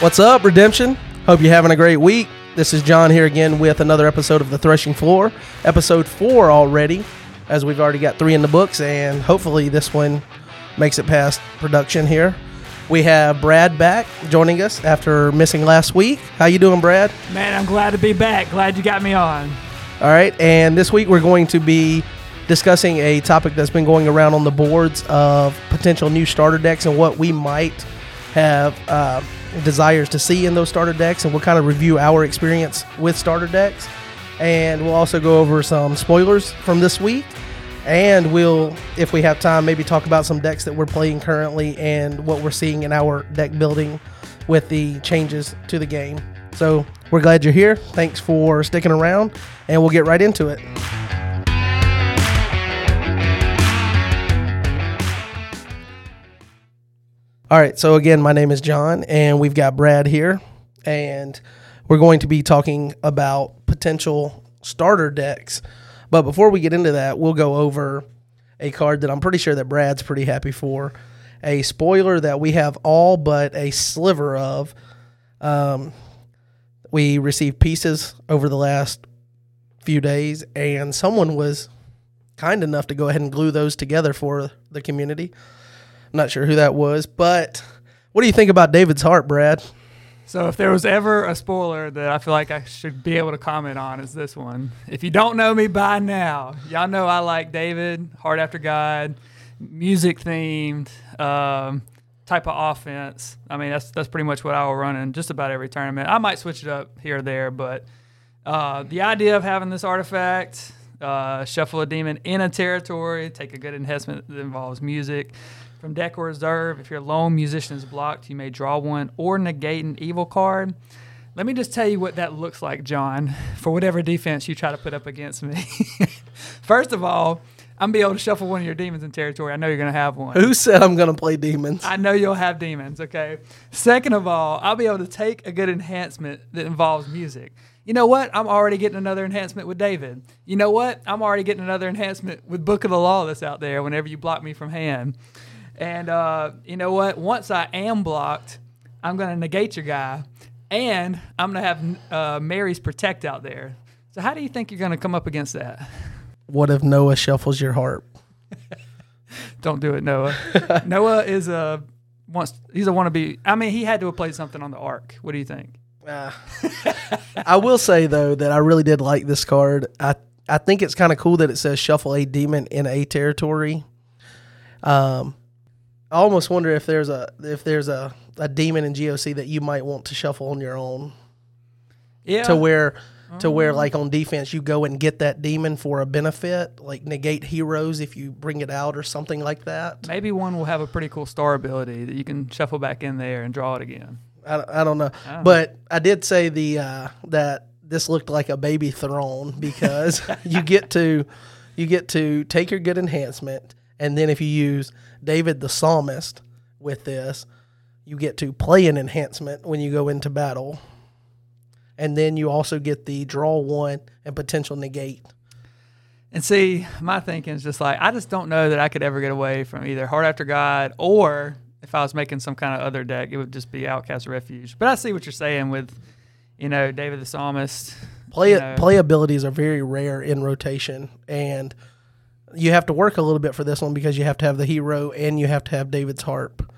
What's up, Redemption? Hope you're having a great week. This is John here again with another episode of The Threshing Floor, episode four already, as we've already got three in the books, and hopefully this one makes it past production here. We have Brad back joining us after missing last week. How you doing, Brad? Man, I'm glad to be back. Glad you got me on. All right, and this week we're going to be discussing a topic that's been going around on the boards of potential new starter decks and what we might have uh, desires to see in those starter decks, and we'll kind of review our experience with starter decks, and we'll also go over some spoilers from this week, and we'll, if we have time, maybe talk about some decks that we're playing currently and what we're seeing in our deck building with the changes to the game. So we're glad you're here. Thanks for sticking around, and we'll get right into it. All right. So again, my name is John, and we've got Brad here, and we're going to be talking about potential starter decks. But before we get into that, we'll go over a card that I'm pretty sure that Brad's pretty happy for. A spoiler that we have all but a sliver of. Um, we received pieces over the last few days, and someone was kind enough to go ahead and glue those together for the community. I'm not sure who that was, but what do you think about David's harp, Brad? So, if there was ever a spoiler that I feel like I should be able to comment on, is this one. If you don't know me by now, y'all know I like David, Heart After God, music themed, um, type of offense. I mean, that's that's pretty much what I will run in just about every tournament. I might switch it up here or there, but uh, the idea of having this artifact, uh, shuffle a demon in a territory, take a good enhancement that involves music. From deck or reserve, if your lone musician is blocked, you may draw one or negate an evil card. Let me just tell you what that looks like, John, for whatever defense you try to put up against me. First of all, I'm gonna be able to shuffle one of your demons in territory. I know you're gonna have one. Who said I'm going to play demons? I know you'll have demons, okay? Second of all, I'll be able to take a good enhancement that involves music. You know what? I'm already getting another enhancement with David. You know what? I'm already getting another enhancement with Book of the Law that's out there whenever you block me from hand. And uh, you know what? Once I am blocked, I'm going to negate your guy, and I'm going to have uh, Mary's Protect out there. So, how do you think you're going to come up against that? What if Noah shuffles your heart? Don't do it, Noah. Noah is a wants. He's a wannabe. I mean, he had to have played something on the Ark. What do you think? Uh, I will say though that I really did like this card. I I think it's kind of cool that it says shuffle a demon in a territory. Um, I almost wonder if there's a if there's a, a demon in GOC that you might want to shuffle on your own Yeah. to where to where like on defense you go and get that demon for a benefit, like negate heroes if you bring it out or something like that. Maybe one will have a pretty cool star ability that you can shuffle back in there and draw it again. I, I don't know, I don't but I did say the uh, that this looked like a baby throne because you get to you get to take your good enhancement, and then if you use David the Psalmist with this, you get to play an enhancement when you go into battle, and then you also get the draw one and potential negate. And see, my thinking is just like I just don't know that I could ever get away from either Heart After God or if I was making some kind of other deck, it would just be Outcast Refuge. But I see what you're saying with, you know, David the Psalmist. Play you know. play abilities are very rare in rotation, and you have to work a little bit for this one because you have to have the hero and you have to have David's harp,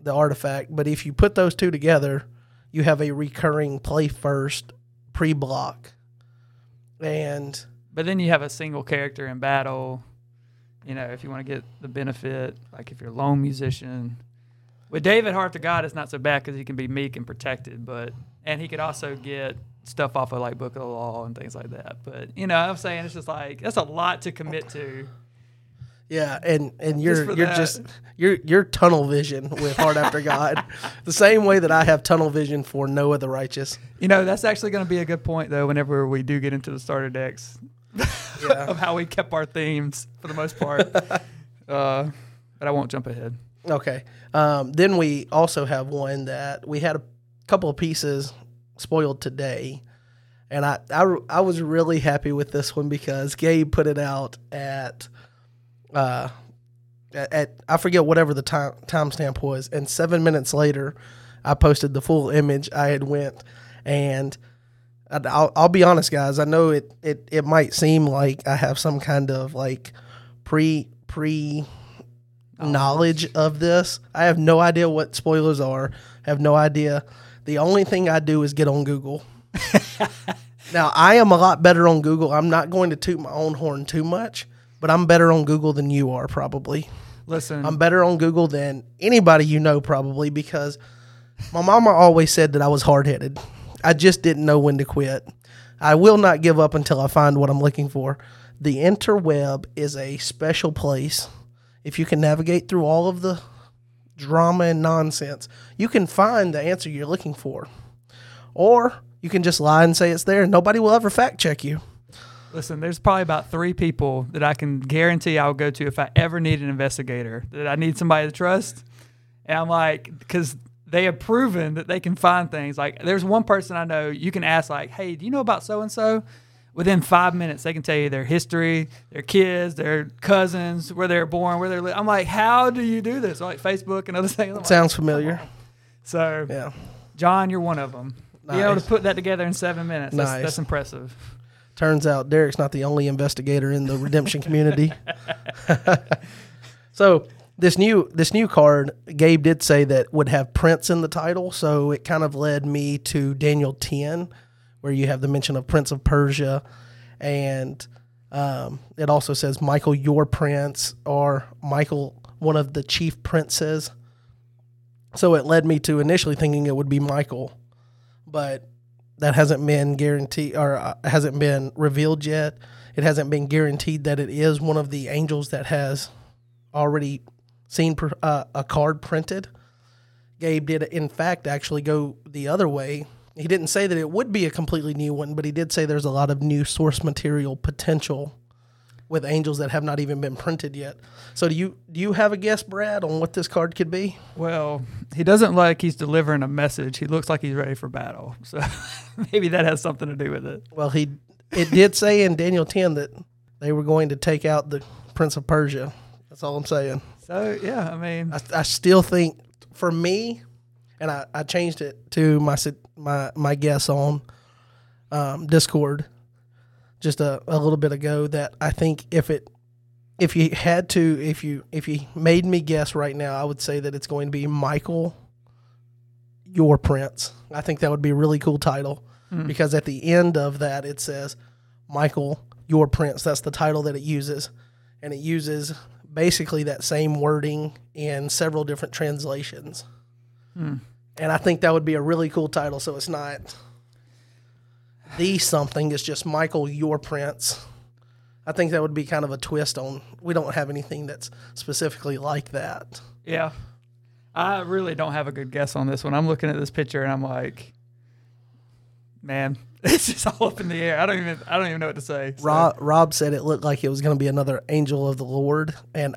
the artifact. But if you put those two together, you have a recurring play first pre block, and But then you have a single character in battle. You know, if you want to get the benefit, like if you're a lone musician. With David Heart to God, it's not so bad because he can be meek and protected, but and he could also get stuff off of like Book of the Law and things like that. But you know, I'm saying it's just like that's a lot to commit to. yeah, and and you're for you're that. just you're you're tunnel vision with Heart After God, the same way that I have tunnel vision for Noah the Righteous. You know, that's actually going to be a good point though. Whenever we do get into the starter decks, Yeah. of how we kept our themes for the most part. uh, but I won't jump ahead. Okay. Um, then we also have one that we had a couple of pieces spoiled today. And I, I, I was really happy with this one because Gabe put it out at, uh, at, at I forget whatever the time timestamp was, and seven minutes later, I posted the full image. I had went and I- I'll, I'll be honest, guys. I know it, it it might seem like I have some kind of like pre pre knowledge of this. I have no idea what spoilers are. I have no idea. The only thing I do is get on Google. now I am a lot better on Google. I'm not going to toot my own horn too much, but I'm better on Google than you are probably. Listen, I'm better on Google than anybody you know probably because my mama always said that I was hard headed. I just didn't know when to quit. I will not give up until I find what I'm looking for. The interweb is a special place. If you can navigate through all of the drama and nonsense, you can find the answer you're looking for. Or you can just lie and say it's there and nobody will ever fact check you. Listen, there's probably about three people that I can guarantee I'll go to if I ever need an investigator, that I need somebody to trust. And I'm like, because they have proven that they can find things. Like, there's one person I know you can ask, like, hey, do you know about so and so? Within five minutes, they can tell you their history, their kids, their cousins, where they're born, where they're. Li- I'm like, how do you do this? Like Facebook and other things. Like, Sounds familiar. so, Yeah. John, you're one of them. Being able to put that together in seven minutes, that's, Nice. that's impressive. Turns out Derek's not the only investigator in the redemption community. so this new this new card, Gabe did say that would have Prince in the title, so it kind of led me to Daniel ten, where you have the mention of Prince of Persia, and um, it also says Michael your prince or Michael one of the chief princes. So it led me to initially thinking it would be Michael, but that hasn't been guaranteed or uh, hasn't been revealed yet. It hasn't been guaranteed that it is one of the angels that has already seen uh, a card printed. Gabe did, in fact, actually go the other way. He didn't say that it would be a completely new one, but he did say there's a lot of new source material potential with angels that have not even been printed yet. So, do you do you have a guess, Brad, on what this card could be? Well, he doesn't look like he's delivering a message. He looks like he's ready for battle. So maybe that has something to do with it. Well, he it did say in Daniel 10 that they were going to take out the Prince of Persia. That's all I'm saying. So yeah, I mean, I, I still think for me, and I, I changed it to my my my guess on um, Discord just a, a little bit ago that I think if it if you had to if you if you made me guess right now, I would say that it's going to be Michael your prince. I think that would be a really cool title because at the end of that it says Michael your prince. That's the title that it uses, and it uses basically that same wording in several different translations. And I think that would be a really cool title. So it's not the something; it's just Michael your prince. I think that would be kind of a twist on. We don't have anything that's specifically like that. yeah, I really don't have a good guess on this one. I'm looking at this picture and I'm like, man, it's just all up in the air. I don't even I don't even know what to say. So, Rob, Rob said it looked like it was going to be another angel of the Lord, and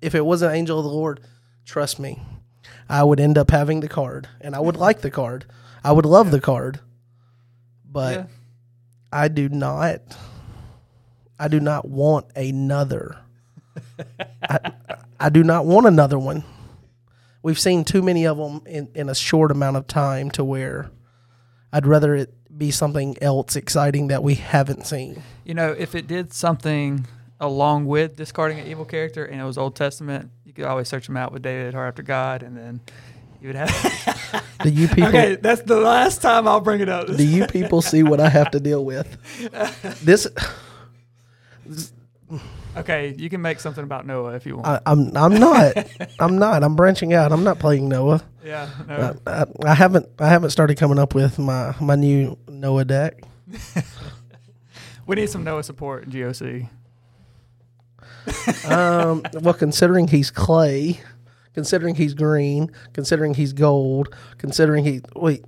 if it was an angel of the Lord, trust me, I would end up having the card, and I would like the card. I would love the card, but yeah. I do not. I do not want another. I, I do not want another one. We've seen too many of them in, in a short amount of time to where I'd rather it be something else exciting that we haven't seen. You know, if it did something along with discarding an evil character and it was Old Testament, you could always search them out with David, Heart After God, and then you would have. Do you people okay, that's the last time I'll bring it up. do you people see what I have to deal with? This okay, you can make something about Noah if you want. I, I'm I'm not. I'm not. I'm branching out. I'm not playing Noah. yeah, no. I, I, I haven't I haven't started coming up with my my new Noah deck. we need some Noah support in GOC. Um, well, considering he's clay, considering he's green, considering he's gold, considering he wait,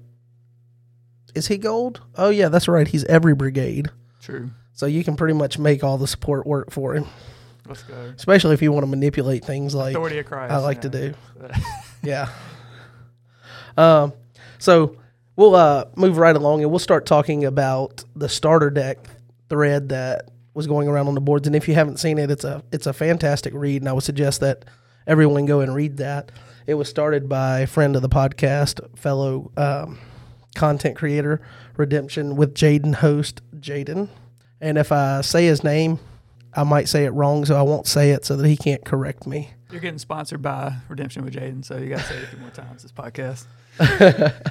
is he gold? Oh yeah, that's right. He's every brigade, True. so you can pretty much make all the support work for him. Let's go. Especially if you want to manipulate things like Authority of Christ. I like you to do. Yeah. Um, so we'll uh, move right along and we'll start talking about the starter deck thread that was going around on the boards. And if you haven't seen it, it's a it's a fantastic read, and I would suggest that everyone go and read that. It was started by a friend of the podcast, fellow um, content creator, Redemption with Jaden host Jaden. And if I say his name, I might say it wrong, so I won't say it so that he can't correct me. You're getting sponsored by Redemption with Jaden, so you got to say it a few more times this podcast.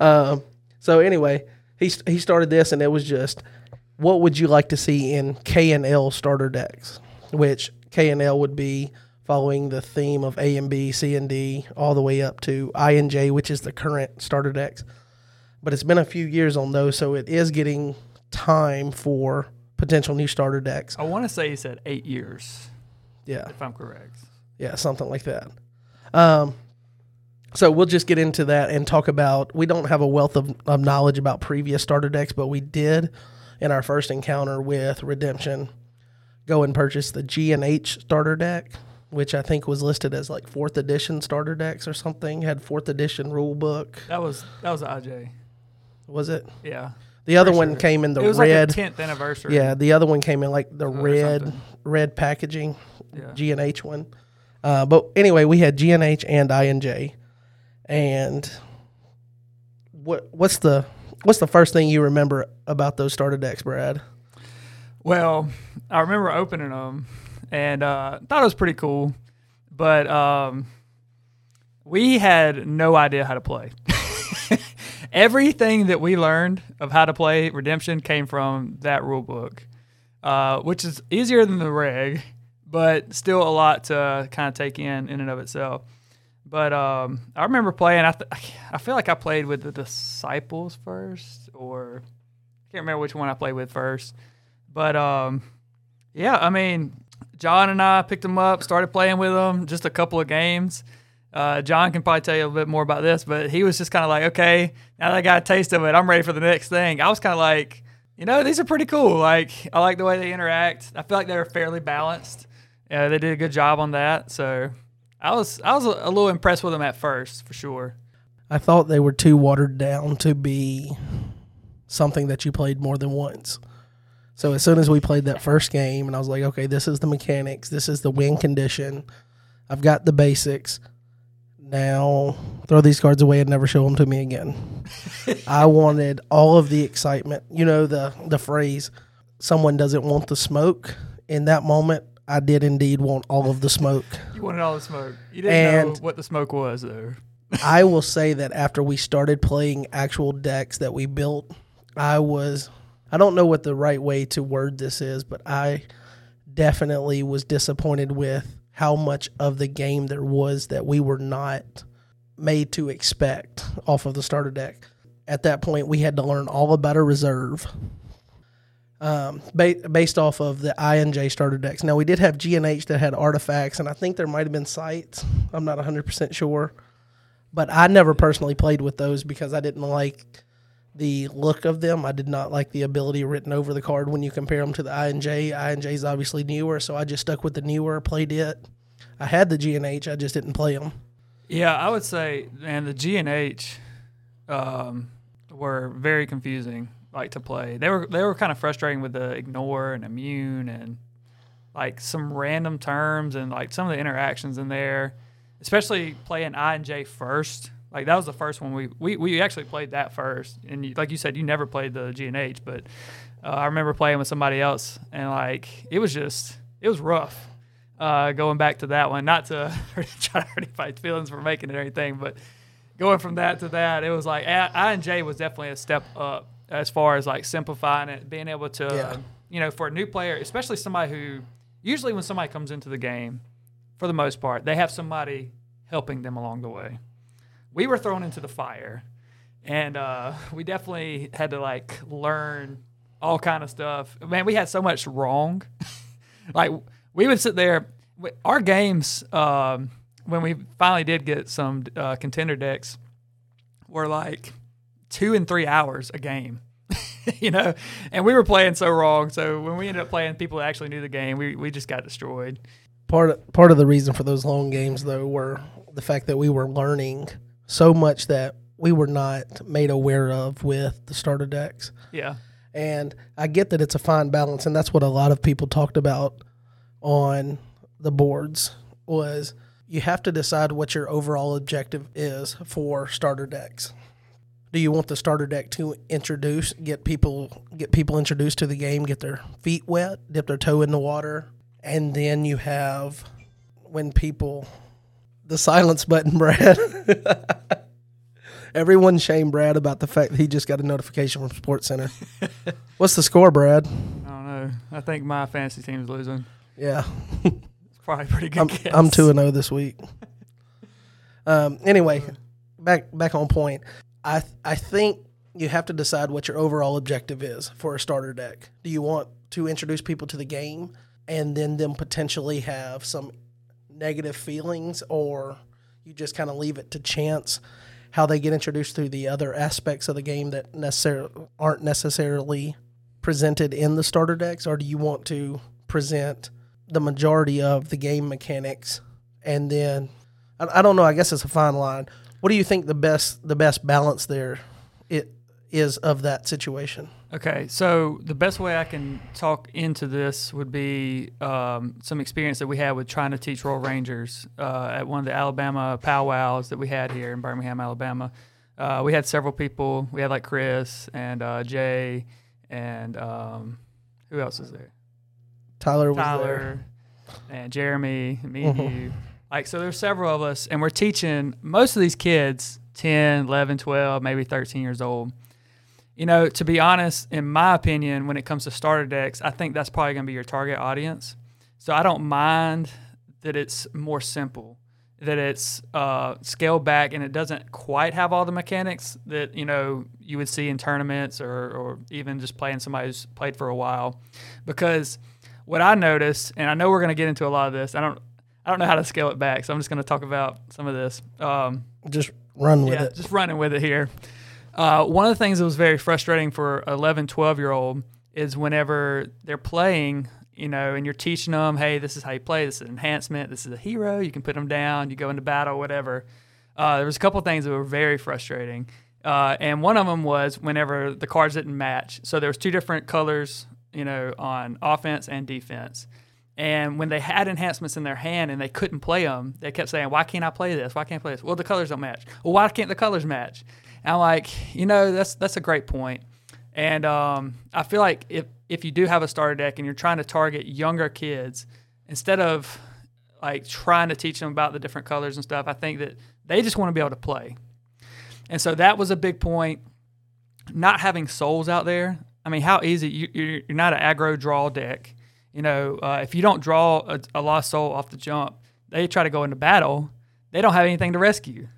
Um, so anyway, he he started this, and it was just, what would you like to see in K and L starter decks? Which K and L would be following the theme of A and B, C and D, all the way up to I and J, which is the current starter decks. But it's been a few years on those, so it is getting time for potential new starter decks. I want to say he said eight years, Yeah. if I'm correct. Yeah, something like that. Um, so we'll just get into that and talk about. We don't have a wealth of, of knowledge about previous starter decks, but we did in our first encounter with Redemption go and purchase the G and H starter deck, which I think was listed as like fourth edition starter decks or something. Had fourth edition rule book. That was that was IJ. Was it? Yeah, The other one sure. came in the it was red. like 10th anniversary. yeah, the other one came in like the Or red something. red packaging. yeah. G and H one. Uh, but anyway, we had G and H and I and J. And what what's the what's the first thing you remember about those starter decks, Brad? Well, I remember opening them and uh, thought it was pretty cool, but um, we had no idea how to play. Everything that we learned of how to play Redemption came from that rule book, uh, which is easier than the reg, but still a lot to kind of take in in and of itself. But um, I remember playing. I, th- I feel like I played with the Disciples first, or I can't remember which one I played with first. But um, yeah, I mean, John and I picked them up, started playing with them, just a couple of games. Uh, John can probably tell you a bit more about this, but he was just kind of like, okay, now that I got a taste of it, I'm ready for the next thing. I was kind of like, you know, these are pretty cool. Like, I like the way they interact. I feel like they're fairly balanced. Yeah, they did a good job on that. So I was, I was a, little impressed with them at first, for sure. I thought they were too watered down to be something that you played more than once. So as soon as we played that first game, and I was like, okay, this is the mechanics, this is the win condition, I've got the basics. Now throw these cards away and never show them to me again. I wanted all of the excitement. You know the the phrase, "Someone doesn't want the smoke." In that moment, I did indeed want all of the smoke. You wanted all the smoke. You didn't know what the smoke was, though. I will say that after we started playing actual decks that we built, I was I don't know what the right way to word this is, but I definitely was disappointed with how much of the game there was that we were not made to expect off of the starter deck. At that point, we had to learn all about a reserve. Um, ba- based off of the I and J starter decks. Now we did have G and H that had artifacts, and I think there might have been sites. I'm not 100 percent sure but I never personally played with those because I didn't like the look of them. I did not like the ability written over the card when you compare them to the I and J. I and J is obviously newer, so I just stuck with the newer, played it. I had the G and H, I just didn't play them. Yeah, I would say, man, the G and H um, were very confusing, like to play. They were they were kind of frustrating with the ignore and immune and like some random terms and like some of the interactions in there, especially playing I and J first. Like that was the first one we we, we actually played that first, and you, like you said, you never played the G and H, but uh, I remember playing with somebody else, and like it was just it was rough. Uh, going back to that one, not to try to hurt anybody's feelings for making it or anything, but going from that to that, it was like I and J was definitely a step up as far as like simplifying it, being able to, Yeah. you know, for a new player, especially somebody who usually when somebody comes into the game, for the most part, they have somebody helping them along the way. We were thrown into the fire, and uh, we definitely had to like learn all kind of stuff. Man, we had so much wrong. like we would sit there our games um, when we finally did get some uh, contender decks were like two and three hours a game you know and we were playing so wrong so when we ended up playing people that actually knew the game we, we just got destroyed Part of, part of the reason for those long games though were the fact that we were learning so much that we were not made aware of with the starter decks. yeah And I get that it's a fine balance, and that's what a lot of people talked about on the boards was you have to decide what your overall objective is for starter decks. Do you want the starter deck to introduce, get people get people introduced to the game, get their feet wet, dip their toe in the water, and then you have when people the silence button, Brad. Everyone shame Brad about the fact that he just got a notification from Sports Center. What's the score, Brad? I don't know. I think my fantasy team's losing. Yeah, It's probably a pretty good I'm guess. I'm two and zero this week. Um. Anyway, back back on point. I I think you have to decide what your overall objective is for a starter deck. Do you want to introduce people to the game and then them potentially have some negative feelings, or you just kind of leave it to chance how they get introduced through the other aspects of the game that necessarily aren't necessarily presented in the starter decks, or do you want to present the majority of the game mechanics and then I, I don't know. I guess it's a fine line. What do you think the best the best balance there it is of that situation? Okay, so the best way I can talk into this would be um, some experience that we had with trying to teach Royal Rangers uh, at one of the Alabama powwows that we had here in Birmingham, Alabama. Uh, we had several people. We had like Chris and uh, Jay and um, who else was there? Tyler was there. Tyler and Jeremy, me and Mhm. you. Like, so there's several of us, and we're teaching most of these kids 10, 11, 12, maybe 13 years old. You know, to be honest, in my opinion, when it comes to starter decks, I think that's probably going to be your target audience. So I don't mind that it's more simple, that it's uh, scaled back and it doesn't quite have all the mechanics that, you know, you would see in tournaments or, or even just playing somebody who's played for a while. Because what I noticed, and I know we're going to get into a lot of this, I don't, I don't know how to scale it back, so I'm just going to talk about some of this. Um, Just run with yeah, it. just running with it here. Uh, one of the things that was very frustrating for 11, 12 year old is whenever they're playing, you know, and you're teaching them, hey, this is how you play, this is an enhancement, this is a hero, you can put them down, you go into battle, whatever. Uh, there was a couple of things that were very frustrating. Uh, and one of them was whenever the cards didn't match. So there was two different colors, you know, on offense and defense. And when they had enhancements in their hand and they couldn't play them, they kept saying, "Why can't I play this? Why can't I play this?" Well, the colors don't match. Well, why can't the colors match? And I'm like, you know, that's that's a great point. And um, I feel like if if you do have a starter deck and you're trying to target younger kids, instead of like trying to teach them about the different colors and stuff, I think that they just want to be able to play. And so that was a big point. Not having souls out there. I mean, how easy you, you're, you're not an aggro draw deck. You know, uh, if you don't draw a, a lost soul off the jump, they try to go into battle. They don't have anything to rescue.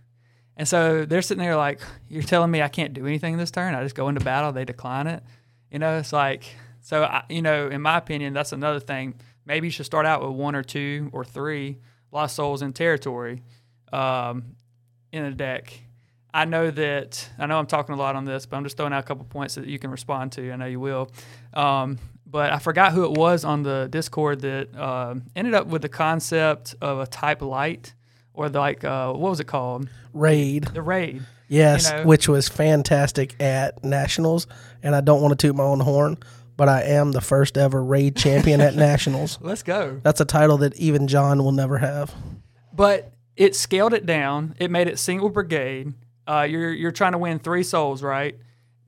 And so they're sitting there like, you're telling me I can't do anything this turn? I just go into battle, they decline it. You know, it's like, so, I, you know, in my opinion, that's another thing. Maybe you should start out with one or two or three lost souls in territory um, in a deck. I know that, I know I'm talking a lot on this, but I'm just throwing out a couple points that you can respond to. I know you will. Um, but I forgot who it was on the Discord that um ended up with the concept of a type light or the, like, uh, what was it called? Raid. The raid. Yes, You know? which was fantastic at nationals. And I don't want to toot my own horn, but I am the first ever raid champion at nationals. Let's go. That's a title that even John will never have. but it scaled it down. It made it single brigade. Uh, you're you're trying to win three souls, right?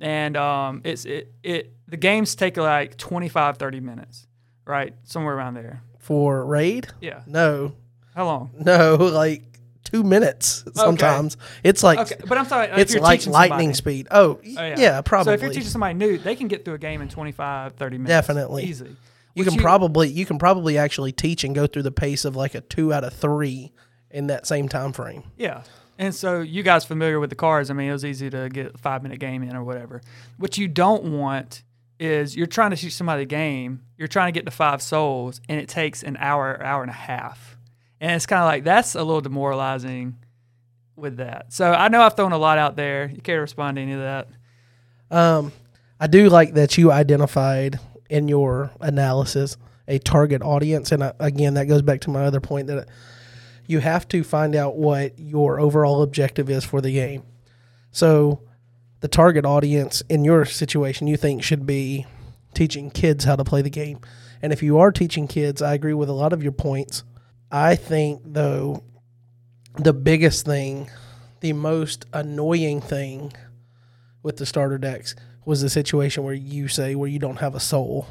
And um, it's it it the games take like 25, 30 minutes, right? Somewhere around there. For raid? Yeah. No, How long? no, like two minutes sometimes. It's like Okay, but I'm sorry. if it's like lightning somebody- speed. Oh, Oh, yeah. probably. So if you're teaching somebody new, they can get through a game in 25, 30 minutes. Definitely. Easy. you can probably you can probably actually teach and go through the pace of like a two out of three in that same time frame. Yeah. And so you guys familiar with the cards? I mean, it was easy to get a five minute game in or whatever. What you don't want is you're trying to teach somebody a game, you're trying to get to five souls, and it takes an hour, hour and a half. And it's kind of like that's a little demoralizing with that. So I know I've thrown a lot out there. You care to respond to any of that? Um, I do like that you identified in your analysis a target audience, and uh, again, that goes back to my other point that you have to find out what your overall objective is for the game. So, the target audience in your situation, you think should be teaching kids how to play the game, and if you are teaching kids, I agree with a lot of your points. I think though the biggest thing, the most annoying thing with the starter decks was the situation where you say where you don't have a soul.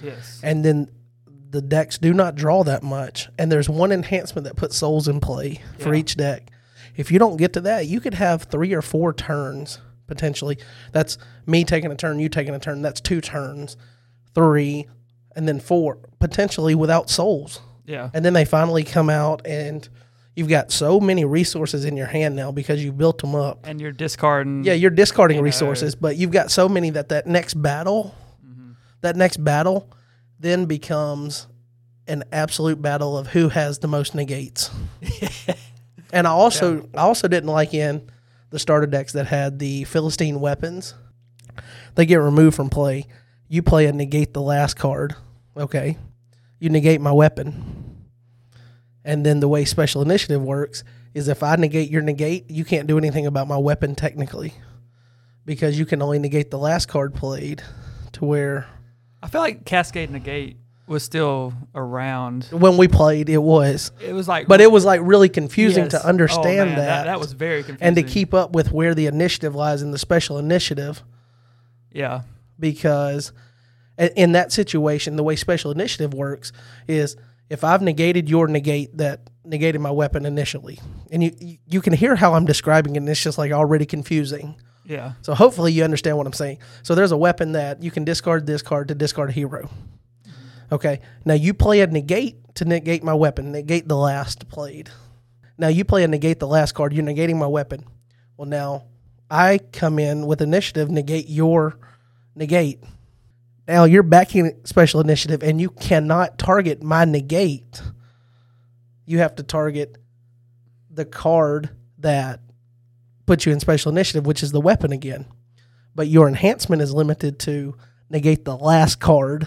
Yes. And then the decks do not draw that much. And there's one enhancement that puts souls in play for Yeah. each deck. If you don't get to that, you could have three or four turns potentially. That's me taking a turn, you taking a turn. That's two turns, three, and then four, potentially without souls. Yeah. And then they finally come out, and you've got so many resources in your hand now because you built them up. And you're discarding. Yeah, you're discarding You know. resources, but you've got so many that that next battle, Mm-hmm. that next battle, then becomes an absolute battle of who has the most negates. and I also I also didn't like in the starter decks that had the Philistine weapons. They get removed from play. You play a negate the last card. Okay. You negate my weapon. And then the way special initiative works is if I negate your negate, you can't do anything about my weapon technically. Because you can only negate the last card played to where I feel like Cascade Negate was still around. when we played it was. It was like, But it was like really confusing Yes. to Oh, understand man, that. that. was very confusing. and to keep up with where the initiative lies in the special initiative Yeah. because in that situation the way special initiative works is if i've negated your negate that negated my weapon initially and you you- you can hear how i'm describing it and it's just like already confusing Yeah. so hopefully you understand what i'm saying so there's a weapon that you can discard this card to discard a hero okay now you play a negate to negate my weapon negate the last played. Now you play a negate the last card you're negating my weapon. Well now i come in with initiative negate your negate. Now you're backing special initiative and you cannot target my negate. You have to target the card that puts you in special initiative which is the weapon again. But your enhancement is limited to negate the last card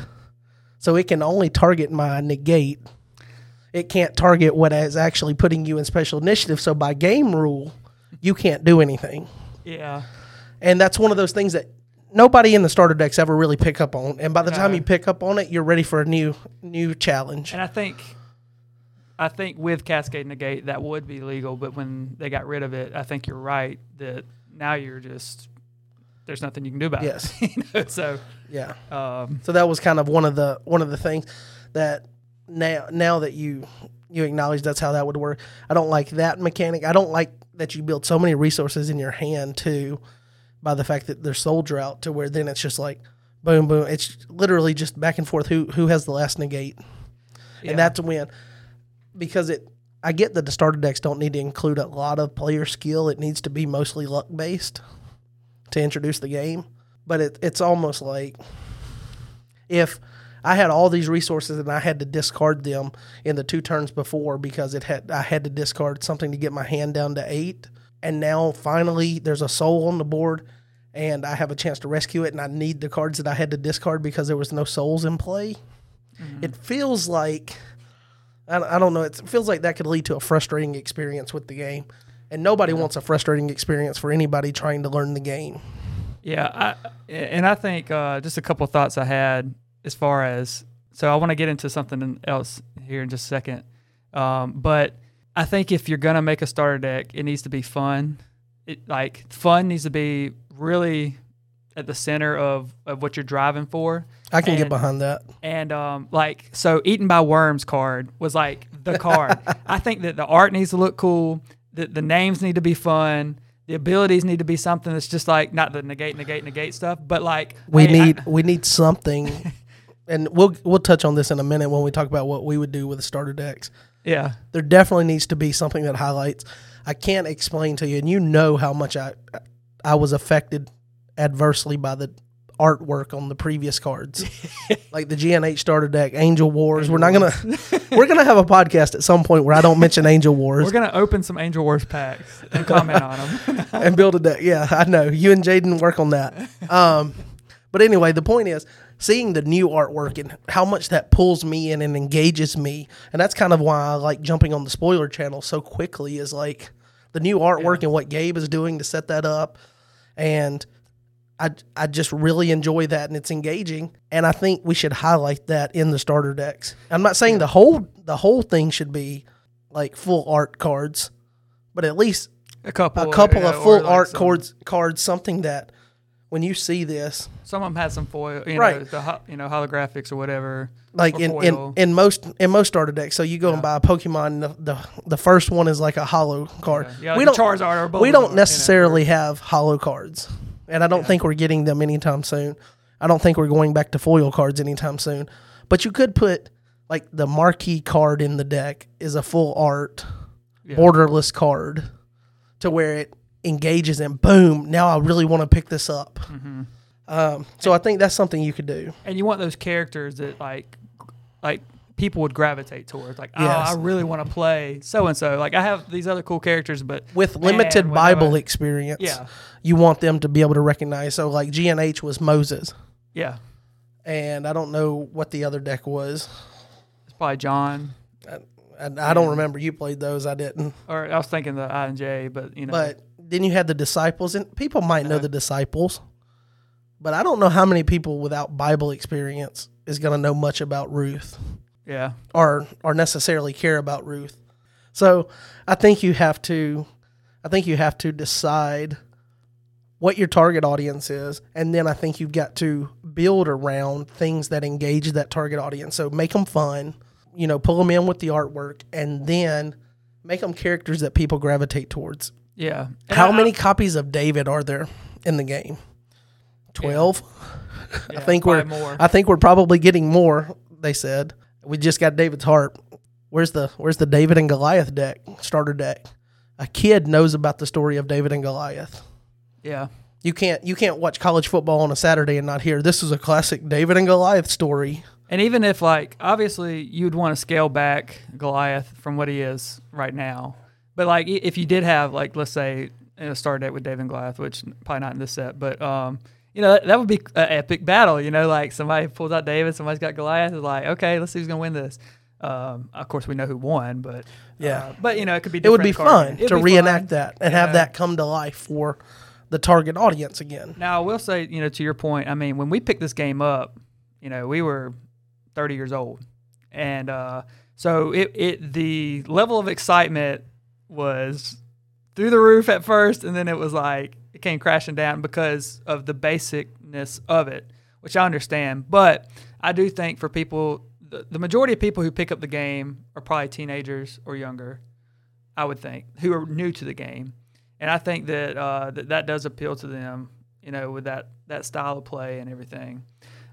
so it can only target my negate it can't target what is actually putting you in special initiative so by game rule you can't do anything Yeah. and that's one of those things that nobody in the starter decks ever really pick up on. And by the time you pick up on it, you're ready for a new new challenge. And I think, I think with Cascade Negate that would be legal, but when they got rid of it, I think you're right that now you're just there's nothing you can do about Yes. it. you know? So, Yeah. um, So that was kind of one of the one of the things that now now that you you acknowledge that's how that would work. I don't like that mechanic. I don't like that you build so many resources in your hand too by the fact that they're soul out to where then it's just like boom boom. It's literally just back and forth who who has the last negate. yeah. and that's a win because it I get that the starter decks don't need to include a lot of player skill. It needs to be mostly luck based to introduce the game. But it, it's almost like if I had all these resources and I had to discard them in the two turns before because it had I had to discard something to get my hand down to eight, and now finally there's a soul on the board and I have a chance to rescue it and I need the cards that I had to discard because there was no souls in play. Mm-hmm. It feels like I, I don't know. It feels like that could lead to a frustrating experience with the game, and nobody wants a frustrating experience for anybody trying to learn the game. Yeah, I, and I think uh, just a couple of thoughts I had as far as so I want to get into something else here in just a second, um, but I think if you're gonna make a starter deck, it needs to be fun. It like fun needs to be really at the center of, of what you're driving for. I can get behind that. And um, like so, eaten by worms card was like the card. I think that the art needs to look cool. The the names need to be fun. The abilities need to be something that's just like not the negate, negate, negate stuff, but like We hey, I- need we need something, and we'll we'll touch on this in a minute when we talk about what we would do with the starter decks. yeah, There definitely needs to be something that highlights. I can't explain to you, and you know how much I I was affected adversely by the artwork on the previous cards, like the GNH starter deck, Angel Wars. we're not gonna we're gonna have a podcast at some point where I don't mention Angel Wars we're gonna open some Angel Wars packs and comment on them. and build a deck. Yeah, I know you and Jaden work on that. Um, but anyway, the point is seeing the new artwork and how much that pulls me in and engages me, and that's kind of why I like jumping on the spoiler channel so quickly. Is like the new artwork and what Gabe is doing to set that up, and I I just really enjoy that and it's engaging, and I think we should highlight that in the starter decks. I'm not saying the whole the whole thing should be like full art cards but at least A couple, a couple of know, full like art some- cards, cards, something that when you see this, Some of them had some foil, you know, Right. the ho- you know holographics or whatever. like or in, foil. in in most in most starter decks, so you go and buy a Pokemon, the, the the first one is like a holo card. Yeah, yeah, we like don't Charizard or we don't you know. necessarily have holo cards, and I don't Yeah. think we're getting them anytime soon. I don't think we're going back to foil cards anytime soon. But you could put like the marquee card in the deck is a full art Yeah. borderless card to where it engages and boom now i really want to pick this up Mm-hmm. um, so i think that's something you could do and you want those characters that like like people would gravitate towards like oh Yes. i really want to play so and so like i have these other cool characters but with man, limited bible I- experience yeah. you want them to be able to recognize so like gnh was moses. Yeah. And i don't know what the other deck was. It's probably john. And i don't remember. You played those. I didn't. Or i was thinking the i and j but you know. But then you had the disciples and people might know the disciples but i don't know how many people without bible experience is going to know much about ruth yeah or or necessarily care about Ruth. So I think you have to I think you have to decide what your target audience is and then I think you've got to build around things that engage that target audience. So make them fun, you know, pull them in with the artwork and then make them characters that people gravitate towards. yeah And How I- many copies of David are there in the game? 12. yeah, I think we're more I think we're probably getting more. They said we just got David's harp. Where's the Where's the David and Goliath deck starter deck? A kid knows about the story of David and Goliath. yeah You can't you can't watch college football on a Saturday and not hear this is a classic David and Goliath story. And even if like obviously you'd want to scale back Goliath from what he is right now, but like if you did have like let's say a start deck with David and Goliath, which probably not in this set, but um you know that, that would be an epic battle. You know, like somebody pulls out David, somebody's got Goliath. It's like okay, let's see who's gonna win this. Um, of course, we know who won, but Yeah. uh, but you know it could be It would be fun It'd to be reenact fun. that and have Yeah. that come to life for the target audience again. Now, I will say, you know, to your point, I mean, when we picked this game up, you know, we were 30 years old. And uh, so it, it the level of excitement was through the roof at first, and then it was like it came crashing down because of the basicness of it, which I understand. But I do think for people, the, the majority of people who pick up the game are probably teenagers or younger, I would think, who are new to the game. And I think that uh, that, that does appeal to them, you know, with that, that style of play and everything.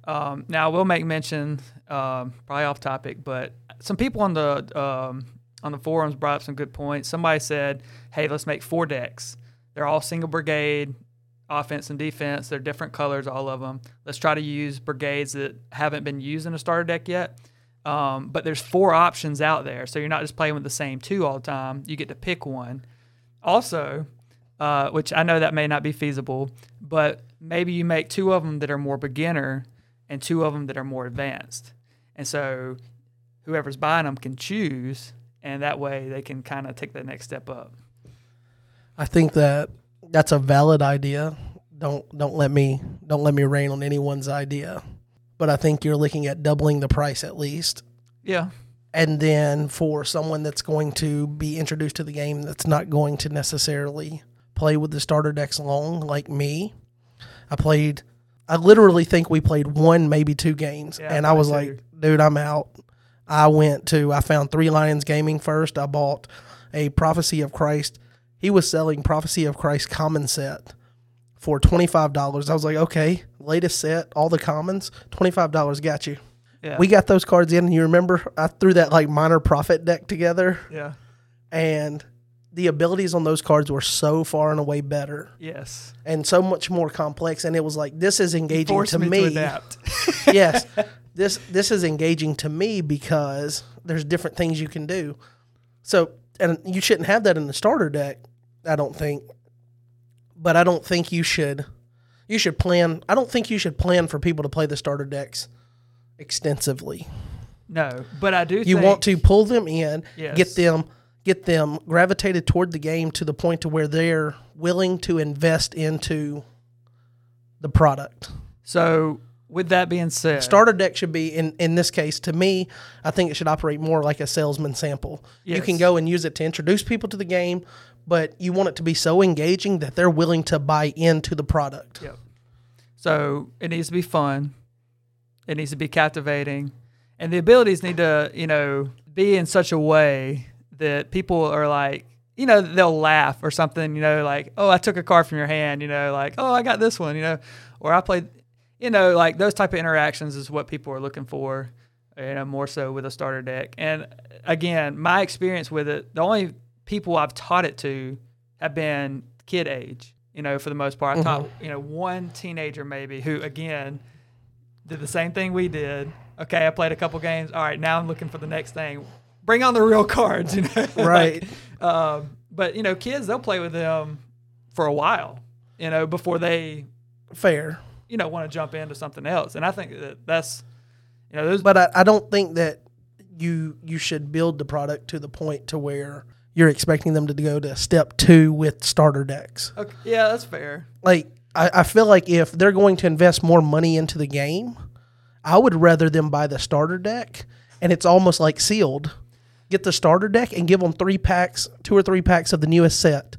Um, now, I will make mention, um, probably off topic, but some people on the um, on the forums brought up some good points. Somebody said, "Hey, let's make four decks. They're all single brigade, offense and defense. They're different colors, all of them. Let's try to use brigades that haven't been used in a starter deck yet. Um, but there's four options out there, so you're not just playing with the same two all the time. You get to pick one. Also, uh, which I know that may not be feasible, but maybe you make two of them that are more beginner and two of them that are more advanced. And so whoever's buying them can choose, and that way they can kind of take that next step up. I think that that's a valid idea. Don't don't let me don't let me rain on anyone's idea. But I think you're looking at doubling the price at least. Yeah. And then for someone that's going to be introduced to the game that's not going to necessarily play with the starter decks long like me. I played I literally think we played one maybe two games Yeah, and I was like, dude, I'm out. I went to I found Three Lions Gaming first. I bought a Prophecy of Christ. He was selling Prophecy of Christ common set for twenty five dollars. I was like, okay, latest set, all the commons, twenty five dollars, got you. Yeah. We got those cards in, and you remember I threw that like minor prophet deck together, yeah. and the abilities on those cards were so far and away better Yes. and so much more complex. And it was like this is engaging to me, me. to adapt. yes, this this is engaging to me because there's different things you can do. So, and you shouldn't have that in the starter deck, I don't think. But I don't think you should. You should plan. I don't think you should plan for people to play the starter decks extensively. no, but I do. You think, want to pull them in, Yes. get them get them gravitated toward the game to the point to where they're willing to invest into the product. So with that being said, Starter deck should be in in this case to me, I think it should operate more like a salesman sample. You can go and use it to introduce people to the game, but you want it to be so engaging that they're willing to buy into the product. Yep. So it needs to be fun. It needs to be captivating, and the abilities need to, you know, be in such a way that people are like, you know, they'll laugh or something. You know, like, oh, I took a card from your hand. You know, like, oh, I got this one. You know, or I played. You know, like those type of interactions is what people are looking for. You know, more so with a starter deck. And again, my experience with it, the only people I've taught it to have been kid age you know, for the most part. I taught, you know, one teenager maybe who, again, did the same thing we did. Okay, I played a couple games. All right, now I'm looking for the next thing. Bring on the real cards, you know. Right. like, um, but you know, kids they'll play with them for a while, you know, before they, Fair. You know, want to jump into something else. And I think that that's, you know, those. But I, I don't think that you you should build the product to the point to where you're expecting them to go to step two with starter decks. okay, yeah, that's fair. Like I, I feel like if they're going to invest more money into the game, I would rather them buy the starter deck and it's almost like sealed. Get the starter deck and give them three packs, two or three packs of the newest set,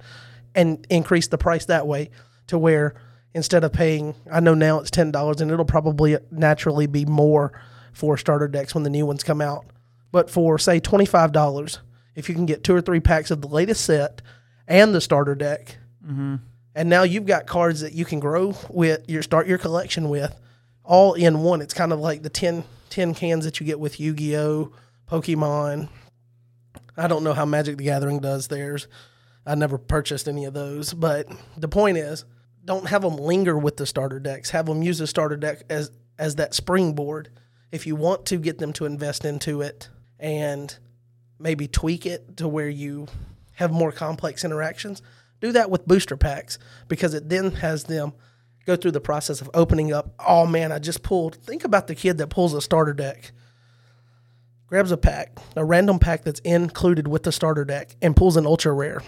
and increase the price that way to where instead of paying, I know now it's ten dollars and it'll probably naturally be more for starter decks when the new ones come out. But for say twenty five dollars, if you can get two or three packs of the latest set and the starter deck, mm-hmm. and now you've got cards that you can grow with, your start your collection with, all in one. It's kind of like the 10, 10 cans that you get with Yu Gi Oh, Pokemon. I don't know how Magic the Gathering does theirs. I never purchased any of those, but the point is, don't have them linger with the starter decks. Have them use the starter deck as as that springboard. If you want to get them to invest into it and maybe tweak it to where you have more complex interactions, do that with booster packs because it then has them go through the process of opening up. Oh man, I just pulled. Think about the kid that pulls a starter deck, grabs a pack, a random pack that's included with the starter deck, and pulls an ultra rare.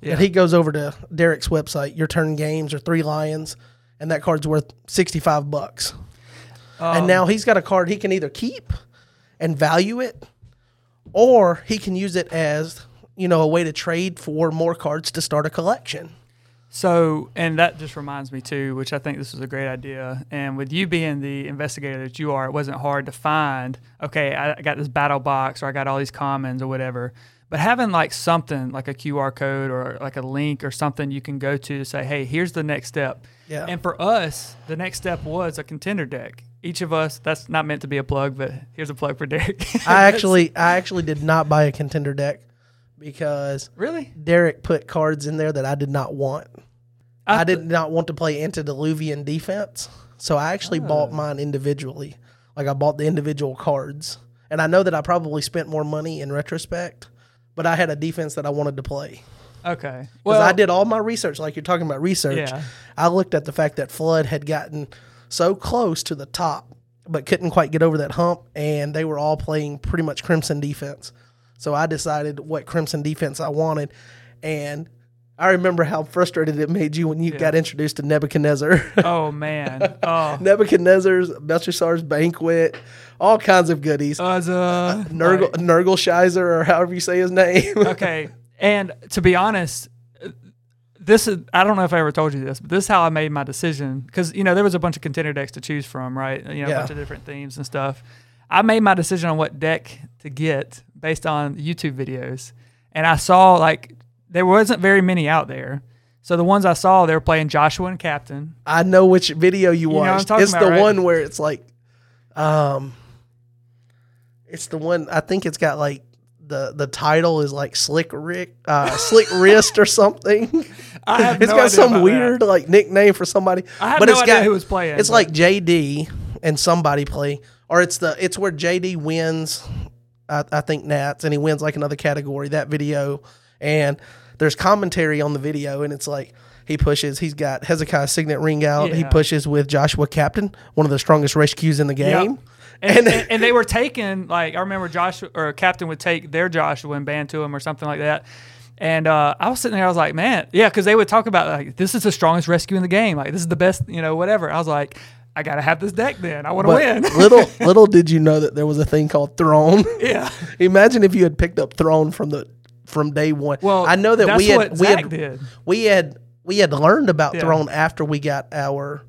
Yeah. And he goes over to Derek's website, Your Turn Games or Three Lions, and that card's worth sixty five bucks. and um, now he's got a card he can either keep and value it, or he can use it as you know a way to trade for more cards to start a collection. So, and that just reminds me too, which I think this is a great idea. And with you being the investigator that you are, it wasn't hard to find. Okay, I I got this battle box, or I got all these commons, or whatever. But having like something like a QR code or like a link or something you can go to to say, hey, here's the next step. Yeah. And for us, the next step was a contender deck. Each of us, that's not meant to be a plug, but here's a plug for Derek. I actually, I actually did not buy a contender deck because really, Derek put cards in there that I did not want. I, did not want to play antediluvian defense, so I actually bought ah. mine individually. Like I bought the individual cards, and I know that I probably spent more money in retrospect, but I had a defense that I wanted to play. okay. Well, I did all my research, like you're talking about research. Yeah. I looked at the fact that Flood had gotten so close to the top, but couldn't quite get over that hump, and they were all playing pretty much Crimson defense. So I decided what Crimson defense I wanted, and I remember how frustrated it made you when you got introduced to Nebuchadnezzar. Oh man. Oh. Nebuchadnezzar's, Belshazzar's banquet, all kinds of goodies. Uh, Uzza, Nurgle, uh, like- Nurgleshizer, or however you say his name. okay. And to be honest, this is I don't know if I ever told you this, but this is how I made my decision because you know there was a bunch of contender decks to choose from, right? You know, Yeah. a bunch of different themes and stuff. I made my decision on what deck to get based on YouTube videos, and I saw like there wasn't very many out there. So the ones I saw, they were playing Joshua and Captain. I know which video you I'm watched. it's about, the right? one where it's like, um, it's the one I think it's got like the the title is like Slick Rick, uh, Slick Wrist or something. I have It's no got some weird like nickname for somebody. I have but no it's idea got, who was playing, It's but- like JD and somebody play, or it's the it's where JD wins. I, I think Nats and he wins like another category that video, and there's commentary on the video, and it's like. He pushes. He's got Hezekiah Signet ring out. He pushes with Joshua Captain, one of the strongest Qs in the Yep. game. And, and, and they were taking like I remember Joshua or Captain would take their Joshua and band to him or something like that. And uh, I was sitting there, I was like, man, yeah, because they would talk about like this is the strongest rescue in the game, like this is the best, you know, whatever. I was like, I gotta have this deck then. I want to win. little little did you know that there was a thing called Throne. yeah, Imagine if you had picked up Throne from the from day one. Well, I know that we had what we had we had we had learned about Yeah. Throne after we got our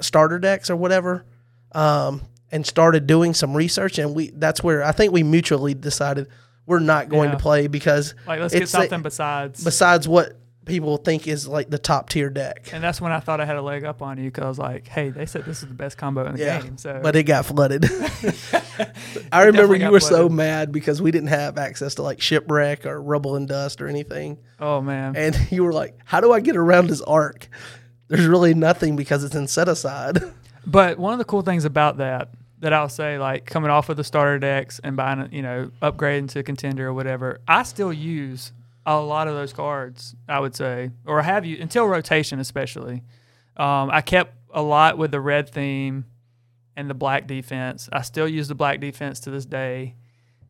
starter decks or whatever, um, and started doing some research. And we that's where I think we mutually decided we're not going Yeah. to play because Like, let's get something besides. besides what people think is like the top tier deck. and that's when I thought I had a leg up on you because I was like, hey, they said this is the best combo in the Yeah, game. So, but it got flooded. I remember you were so mad because we didn't have access to like shipwreck or rubble and dust or anything, oh man, and you were like, "How do I get around his arc?" There's really nothing because it's in set aside. But one of the cool things about that, that I'll say, like coming off of the starter decks and buying, you know, upgrading to contender or whatever, I still use a lot of those cards. I would say, or have you until rotation, especially. Um, I kept a lot with the red theme and the black defense. I still use the black defense to this day.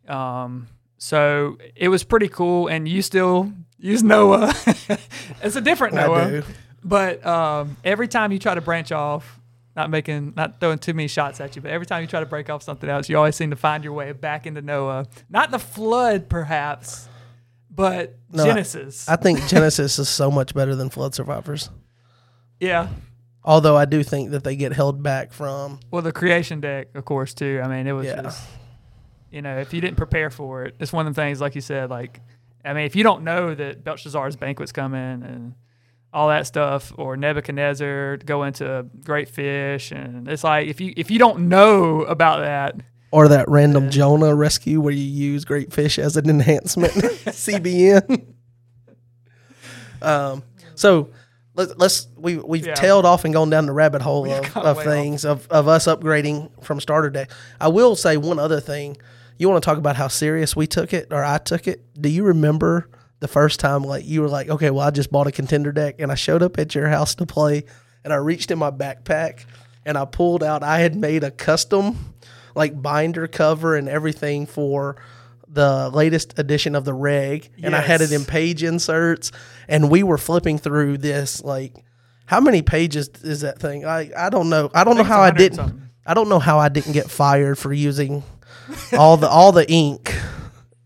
Um, so it was pretty cool, and you still use Noah. it's a different I Noah. do. But um, every time you try to branch off, not making, not throwing too many shots at you, but every time you try to break off something else, you always seem to find your way back into Noah. Not the flood, perhaps, but No, Genesis. I think Genesis is so much better than Flood Survivors. yeah. Although I do think that they get held back from Well, the creation deck, of course, too. I mean, it was Yeah. just, you know, if you didn't prepare for it, it's one of the things, like you said, like, I mean, if you don't know that Belshazzar's banquet's coming and all that stuff, or Nebuchadnezzar go into great fish, and it's like if you if you don't know about that, or that random Jonah rescue where you use great fish as an enhancement CBN. um, so let's let's we we've Yeah. tailed off and gone down the rabbit hole of, of things of, of us upgrading from starter day. I will say one other thing. You want to talk about how serious we took it or I took it? Do you remember the first time like you were like, okay, well I just bought a contender deck and I showed up at your house to play and I reached in my backpack and I pulled out I had made a custom like binder cover and everything for the latest edition of the REG and I had it in page inserts and we were flipping through this like how many pages is that thing? I I don't know. I don't know how I didn't something. I don't know how I didn't get fired for using all the all the ink